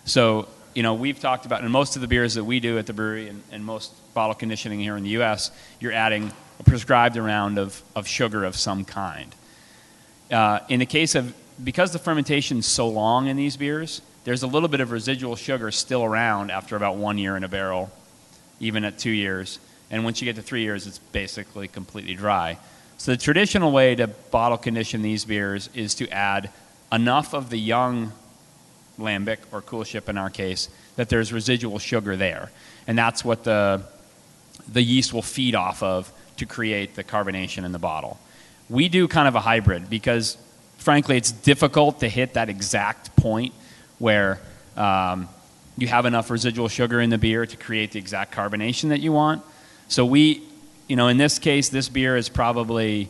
So, you know, we've talked about in most of the beers that we do at the brewery and, and most bottle conditioning here in the U.S., you're adding a prescribed amount of, of sugar of some kind. Uh, in the case of because the fermentation's so long in these beers, there's a little bit of residual sugar still around after about one year in a barrel, even at two years. And once you get to three years, it's basically completely dry. So the traditional way to bottle condition these beers is to add enough of the young lambic or coolship in our case that there's residual sugar there, and that's what the the yeast will feed off of to create the carbonation in the bottle. We do kind of a hybrid because, frankly, it's difficult to hit that exact point where um, you have enough residual sugar in the beer to create the exact carbonation that you want. So we, you know, in this case, this beer is probably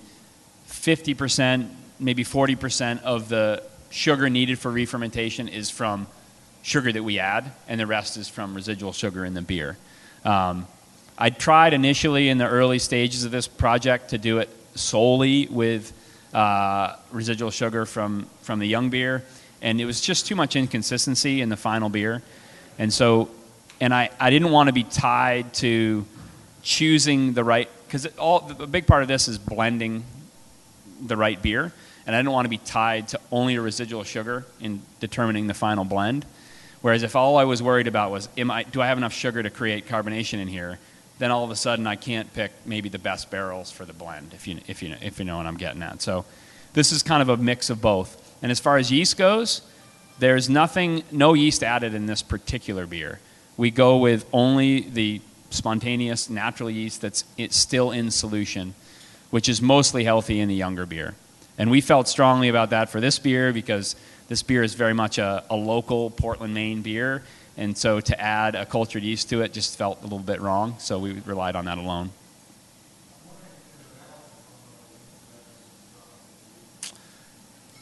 50%, maybe 40% of the sugar needed for re-fermentation is from sugar that we add, and the rest is from residual sugar in the beer. Um, I tried initially in the early stages of this project to do it solely with uh, residual sugar from, from the young beer, and it was just too much inconsistency in the final beer. And so, and I, I didn't want to be tied to choosing the right, because all the big part of this is blending the right beer, and I didn't want to be tied to only a residual sugar in determining the final blend. Whereas if all I was worried about was, am I, do I have enough sugar to create carbonation in here? Then all of a sudden I can't pick maybe the best barrels for the blend, if you, if you, if you know what I'm getting at. So this is kind of a mix of both. And as far as yeast goes, there's nothing, no yeast added in this particular beer. We go with only the spontaneous natural yeast that's it's still in solution, which is mostly healthy in the younger beer. And we felt strongly about that for this beer because this beer is very much a, a local Portland, Maine beer. And so to add a cultured yeast to it just felt a little bit wrong. So we relied on that alone.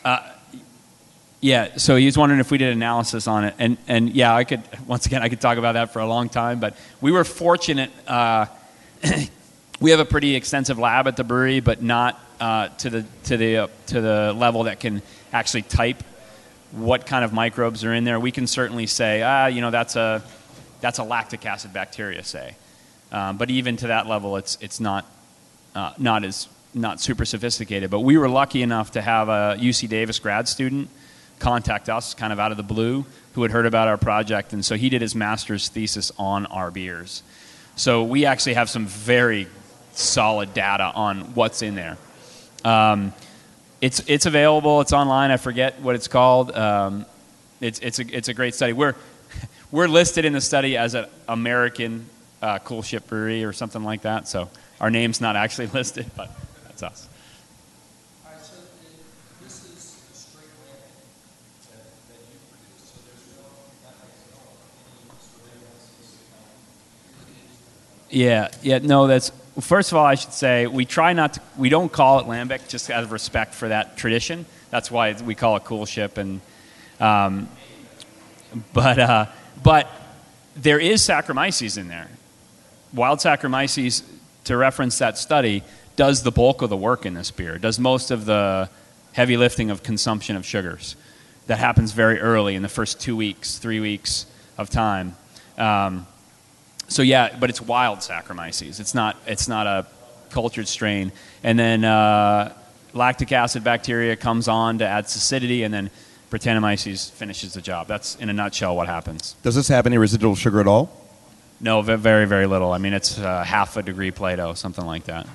Uh, yeah, so he's wondering if we did analysis on it, and and yeah, I could once again I could talk about that for a long time, but we were fortunate. Uh, we have a pretty extensive lab at the brewery, but not uh, to the to the to the level that can actually type what kind of microbes are in there. We can certainly say, ah, you know, that's a that's a lactic acid bacteria, say, um, but even to that level, it's it's not uh, not as not super sophisticated. But we were lucky enough to have a UC Davis grad student contact us kind of out of the blue who had heard about our project, and so he did his master's thesis on our beers. So we actually have some very solid data on what's in there. Um, it's it's available. It's online. I forget what it's called. Um, it's it's a it's a great study. We're we're listed in the study as an American uh, coolship brewery or something like that. So our name's not actually listed, but that's us. Yeah, yeah, no, that's first of all, I should say we try not to. We don't call it lambic just out of respect for that tradition. That's why we call it coolship. And um, but uh, but there is Saccharomyces in there. Wild Saccharomyces, to reference that study, does the bulk of the work in this beer. Does most of the heavy lifting of consumption of sugars. That happens very early in the first two weeks, three weeks of time. Um, so yeah, but it's wild Saccharomyces. It's not it's not a cultured strain. And then uh, lactic acid bacteria comes on to add acidity, and then Brettanomyces finishes the job. That's in a nutshell what happens. Does this have any residual sugar at all? No, very very little. I mean, it's uh, half a degree Plato, something like that.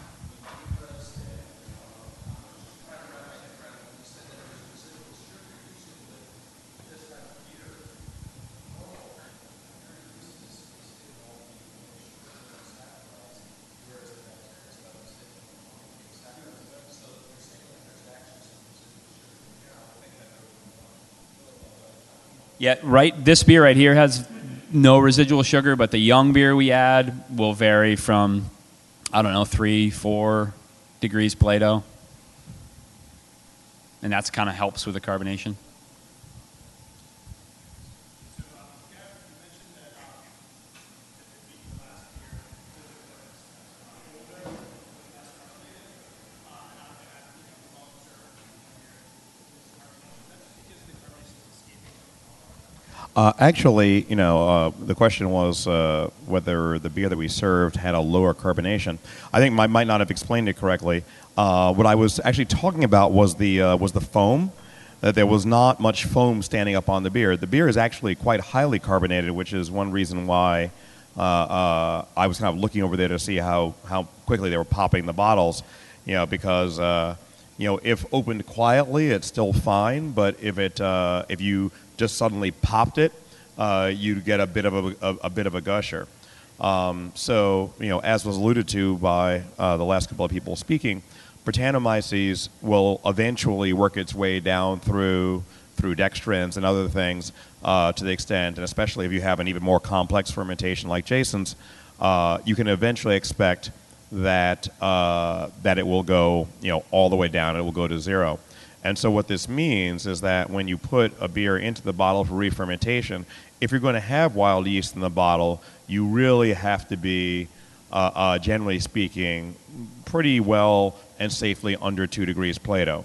Yeah, right. This beer right here has no residual sugar, but the young beer we add will vary from, I don't know, three, four degrees Plato. And that's kind of helps with the carbonation. Uh, actually, you know, uh, the question was uh, whether the beer that we served had a lower carbonation. I think I might not have explained it correctly. Uh, what I was actually talking about was the uh, was the foam, that there was not much foam standing up on the beer. The beer is actually quite highly carbonated, which is one reason why uh, uh, I was kind of looking over there to see how, how quickly they were popping the bottles, you know, because uh, you know if opened quietly, it's still fine, but if it uh, if you just suddenly popped it, uh, you'd get a bit of a, a, a bit of a gusher. Um, so you know, as was alluded to by uh, the last couple of people speaking, Brettanomyces will eventually work its way down through through dextrins and other things uh, to the extent, and especially if you have an even more complex fermentation like Jason's, uh, you can eventually expect that uh, that it will go you know all the way down. It will go to zero. And so what this means is that when you put a beer into the bottle for re-fermentation, if you're going to have wild yeast in the bottle, you really have to be, uh, uh, generally speaking, pretty well and safely under two degrees Plato.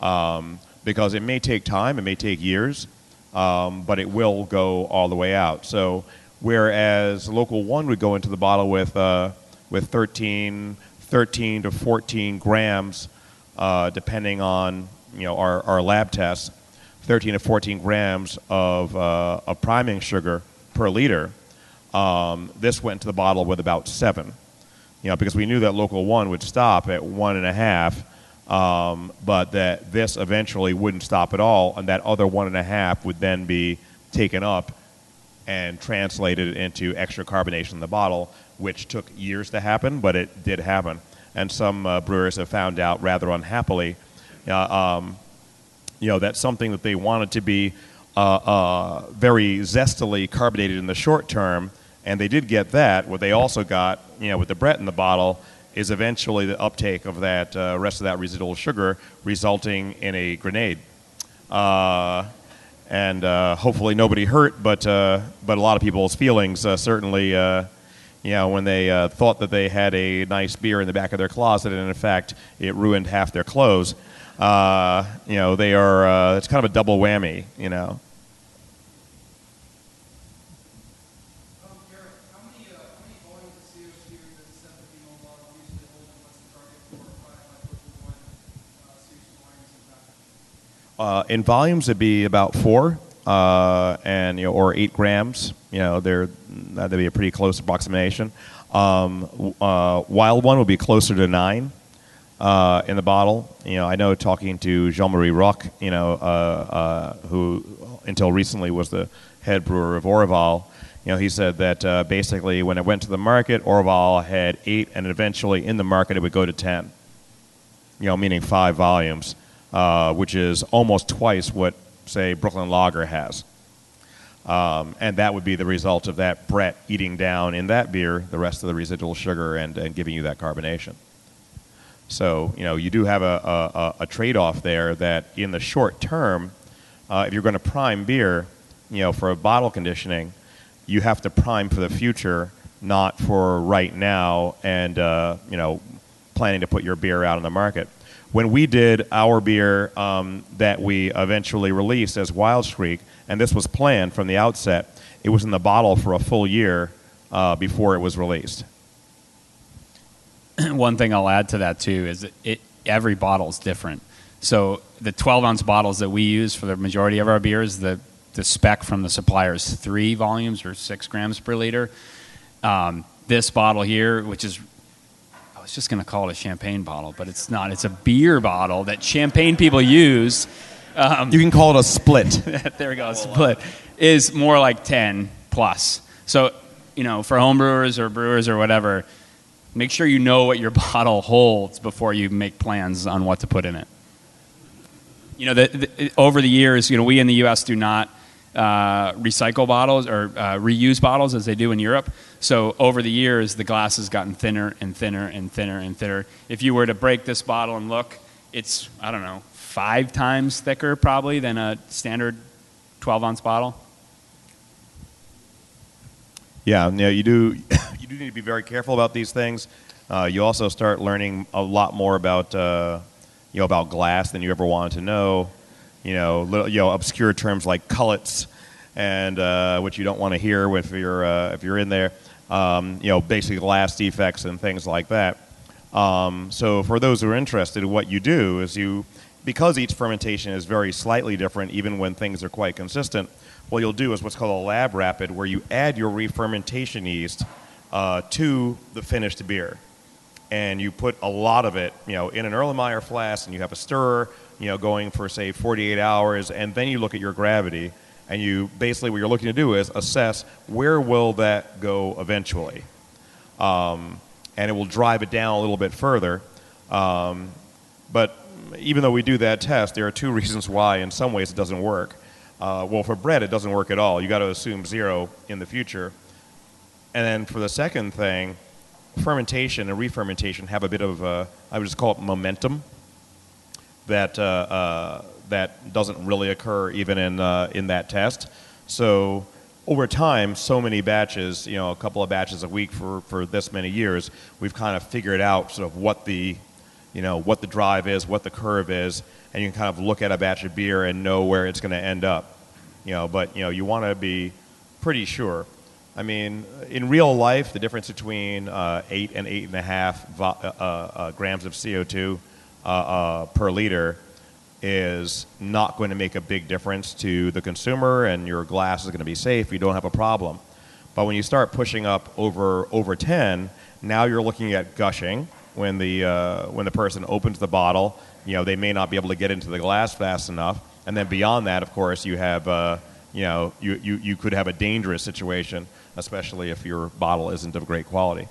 Um, because it may take time, it may take years, um, but it will go all the way out. So whereas local one would go into the bottle with, uh, with 13, 13 to 14 grams, uh, depending on you know, our, our lab tests, 13 to 14 grams of, uh, of priming sugar per liter. Um, this went into the bottle with about seven, you know, because we knew that local one would stop at one and a half, um, but that this eventually wouldn't stop at all, and that other one and a half would then be taken up and translated into extra carbonation in the bottle, which took years to happen, but it did happen. And some uh, brewers have found out rather unhappily um, you know, that's something that they wanted to be uh, uh, very zestily carbonated in the short term, and they did get that. What they also got, you know, with the Brett in the bottle, is eventually the uptake of that uh, rest of that residual sugar, resulting in a grenade. Uh, and uh, hopefully nobody hurt, but uh, but a lot of people's feelings certainly, you know, when they thought that they had a nice beer in the back of their closet, and in fact it ruined half their clothes uh, you know, they are, uh, it's kind of a double whammy, you know. Uh, in volumes, it'd be about four, uh, and you know, or eight grams. You know, they're that'd be a pretty close approximation. Um, uh, wild one would be closer to nine uh, in the bottle. You know, I know talking to Jean-Marie Rock, you know, uh, uh, who until recently was the head brewer of Orval, you know, he said that uh, basically when it went to the market, Orval had eight, and eventually in the market it would go to ten. You know, meaning five volumes, uh, which is almost twice what, say, Brooklyn Lager has. Um, and that would be the result of that Brett eating down in that beer the rest of the residual sugar and, and giving you that carbonation. So, you know, you do have a, a, a trade off there that in the short term, uh, if you're going to prime beer, you know, for bottle conditioning, you have to prime for the future, not for right now and, uh, you know, planning to put your beer out on the market. When we did our beer um, that we eventually released as Wild Streak, and this was planned from the outset, it was in the bottle for a full year uh, before it was released. one thing I'll add to that too is that it, every bottle is different. So the 12 ounce bottles that we use for the majority of our beers, the the spec from the supplier is three volumes or six grams per liter. Um, this bottle here, which is I was just going to call it a champagne bottle, but it's not. It's a beer bottle that champagne people use. Um, you can call it a split. there we go, a split is more like 10 plus. So you know, for homebrewers or brewers or whatever make sure you know what your bottle holds before you make plans on what to put in it. You know, the, the, over the years, you know, we in the U.S. do not uh, recycle bottles or uh, reuse bottles as they do in Europe. So over the years, the glass has gotten thinner and thinner and thinner and thinner. If you were to break this bottle and look, it's I don't know five times thicker probably than a standard 12 ounce bottle. Yeah, yeah, you do. You do need to be very careful about these things. Uh, you also start learning a lot more about uh, you know about glass than you ever wanted to know. You know, little, you know, obscure terms like cullets, and uh, which you don't want to hear if you're uh, if you're in there. Um, you know, basically glass defects and things like that. Um, so for those who are interested, what you do is you because each fermentation is very slightly different, even when things are quite consistent, what you'll do is what's called a lab rapid, where you add your re-fermentation yeast uh, to the finished beer, and you put a lot of it, you know, in an Erlenmeyer flask, and you have a stirrer, you know, going for say 48 hours, and then you look at your gravity, and you basically what you're looking to do is assess where will that go eventually, um, and it will drive it down a little bit further. Um, but even though we do that test, there are two reasons why, in some ways, it doesn't work. Uh, well, for bread, it doesn't work at all. You got to assume zero in the future. And then for the second thing, fermentation and re-fermentation have a bit of, uh, I would just call it momentum, that uh, uh, that doesn't really occur even in uh, in that test. So over time, so many batches, you know, a couple of batches a week for, for this many years, we've kind of figured out sort of what the you know, what the drive is, what the curve is, and you can kind of look at a batch of beer and know where it's going to end up. You know, but you know, you want to be pretty sure. I mean, in real life, the difference between uh, eight and eight and a half vo- uh, uh, uh grams of CO2 uh, per liter is not going to make a big difference to the consumer, and your glass is going to be safe. You don't have a problem. But when you start pushing up over over 10, now you're looking at gushing when the uh, when the person opens the bottle. You know, they may not be able to get into the glass fast enough. And then beyond that, of course, you have uh, you know you, you, you could have a dangerous situation, especially if your bottle isn't of great quality.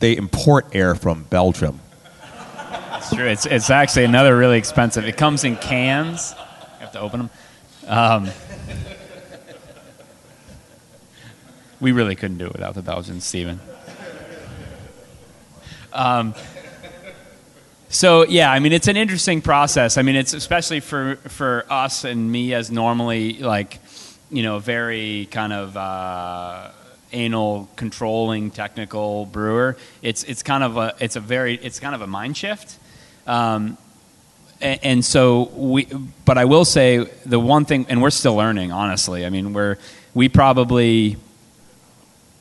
they import air from Belgium. That's true. It's, it's actually another really expensive. It comes in cans. You have to open them. Um, we really couldn't do it without the Belgians, Stephen. Um, so yeah, I mean it's an interesting process. I mean it's especially for for us and me as normally like you know a very kind of uh, anal controlling technical brewer it's it's kind of a it's a very it's kind of a mind shift um, and, and, so we but i will say the one thing and we're still learning honestly i mean we're we probably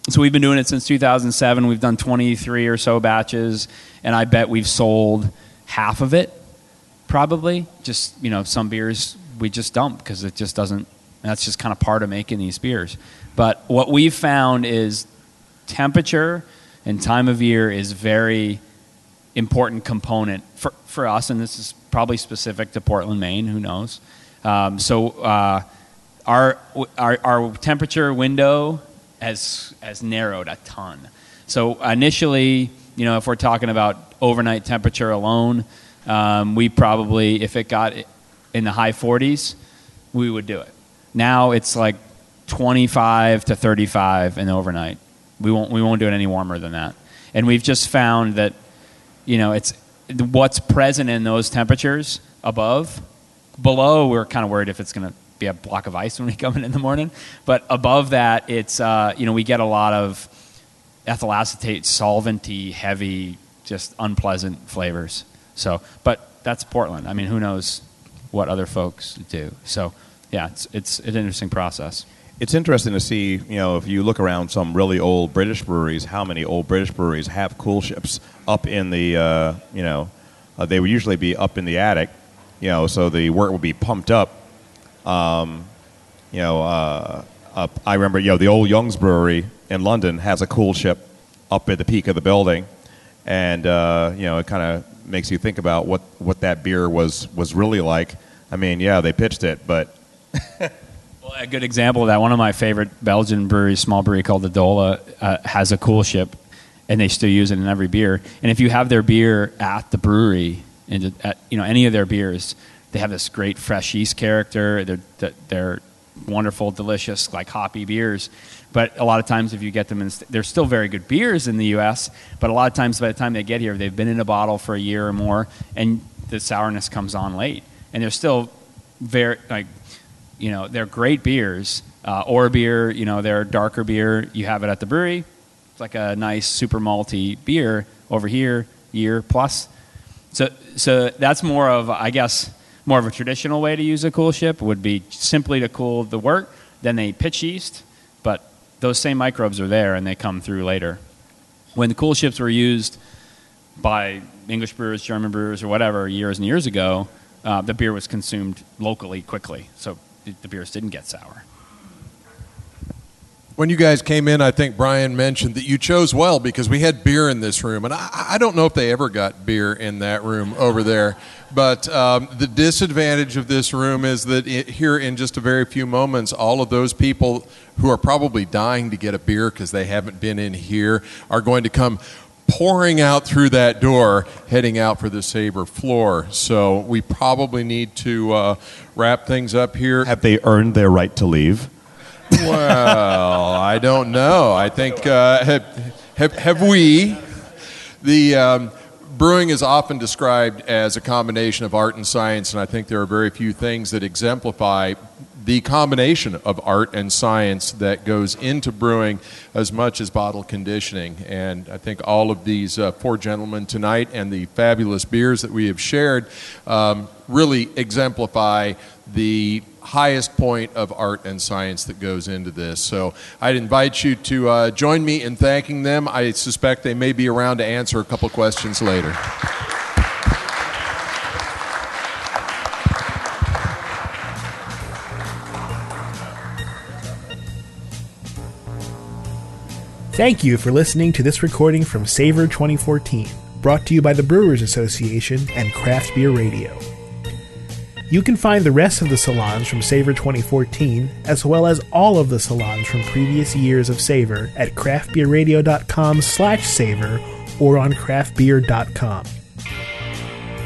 so we've been doing it since 2007 we've done 23 or so batches and i bet we've sold half of it probably just you know some beers we just dump because it just doesn't that's just kind of part of making these beers but what we've found is temperature and time of year is very important component for, for us, and this is probably specific to Portland, Maine. Who knows? Um, so uh, our, our our temperature window has has narrowed a ton. So initially, you know, if we're talking about overnight temperature alone, um, we probably, if it got in the high 40s, we would do it. Now it's like 25 to 35 in the overnight. We won't, we won't do it any warmer than that. And we've just found that, you know, it's what's present in those temperatures above. Below, we're kind of worried if it's going to be a block of ice when we come in in the morning. But above that, it's, uh, you know, we get a lot of ethyl acetate, solventy, heavy, just unpleasant flavors. So, but that's Portland. I mean, who knows what other folks do. So, yeah, it's, it's an interesting process it's interesting to see, you know, if you look around some really old British breweries, how many old British breweries have coolships up in the, uh, you know, uh, they would usually be up in the attic, you know, so the wort would be pumped up. Um, you know, uh, up, I remember, you know, the old Young's Brewery in London has a coolship up at the peak of the building, and uh, you know, it kind of makes you think about what what that beer was was really like. I mean, yeah, they pitched it, but Well, a good example of that, one of my favorite Belgian breweries, small brewery called De Dolle, uh, has a coolship, and they still use it in every beer. And if you have their beer at the brewery, and at, you know any of their beers, they have this great fresh yeast character. They're they're wonderful, delicious, like hoppy beers. But a lot of times, if you get them in, they're still very good beers in the U.S. But a lot of times, by the time they get here, they've been in a bottle for a year or more, and the sourness comes on late. And they're still very like you know, they're great beers. Uh, or beer, you know, they're darker beer. You have it at the brewery. It's like a nice super malty beer over here, year plus. So, so that's more of, I guess, more of a traditional way to use a coolship would be simply to cool the wort. Then they pitch yeast, but those same microbes are there and they come through later. When the coolships were used by English brewers, German brewers, or whatever years and years ago, uh, the beer was consumed locally quickly, so the, the beers didn't get sour. When you guys came in, I think Brian mentioned that you chose well because we had beer in this room, and I, I don't know if they ever got beer in that room over there. But um, the disadvantage of this room is that it, here in just a very few moments, all of those people who are probably dying to get a beer because they haven't been in here are going to come pouring out through that door, heading out for the Savor floor. So we probably need to uh, wrap things up here. Have they earned their right to leave? Well, I don't know. I think uh, have, have, have we the um, brewing is often described as a combination of art and science, and I think there are very few things that exemplify the combination of art and science that goes into brewing as much as bottle conditioning. And I think all of these uh, four gentlemen tonight and the fabulous beers that we have shared um, really exemplify the highest point of art and science that goes into this. So I'd invite you to uh, join me in thanking them. I suspect they may be around to answer a couple questions later. Thank you for listening to this recording from Savor 2014, brought to you by the Brewers Association and Craft Beer Radio. You can find the rest of the salons from Savor 2014, as well as all of the salons from previous years of Savor at craftbeerradio.com slash savor or on craftbeer.com.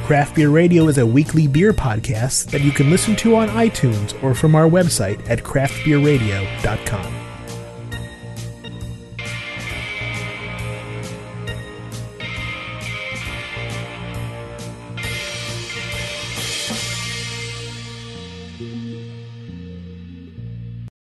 Craft Beer Radio is a weekly beer podcast that you can listen to on iTunes or from our website at craftbeerradio.com.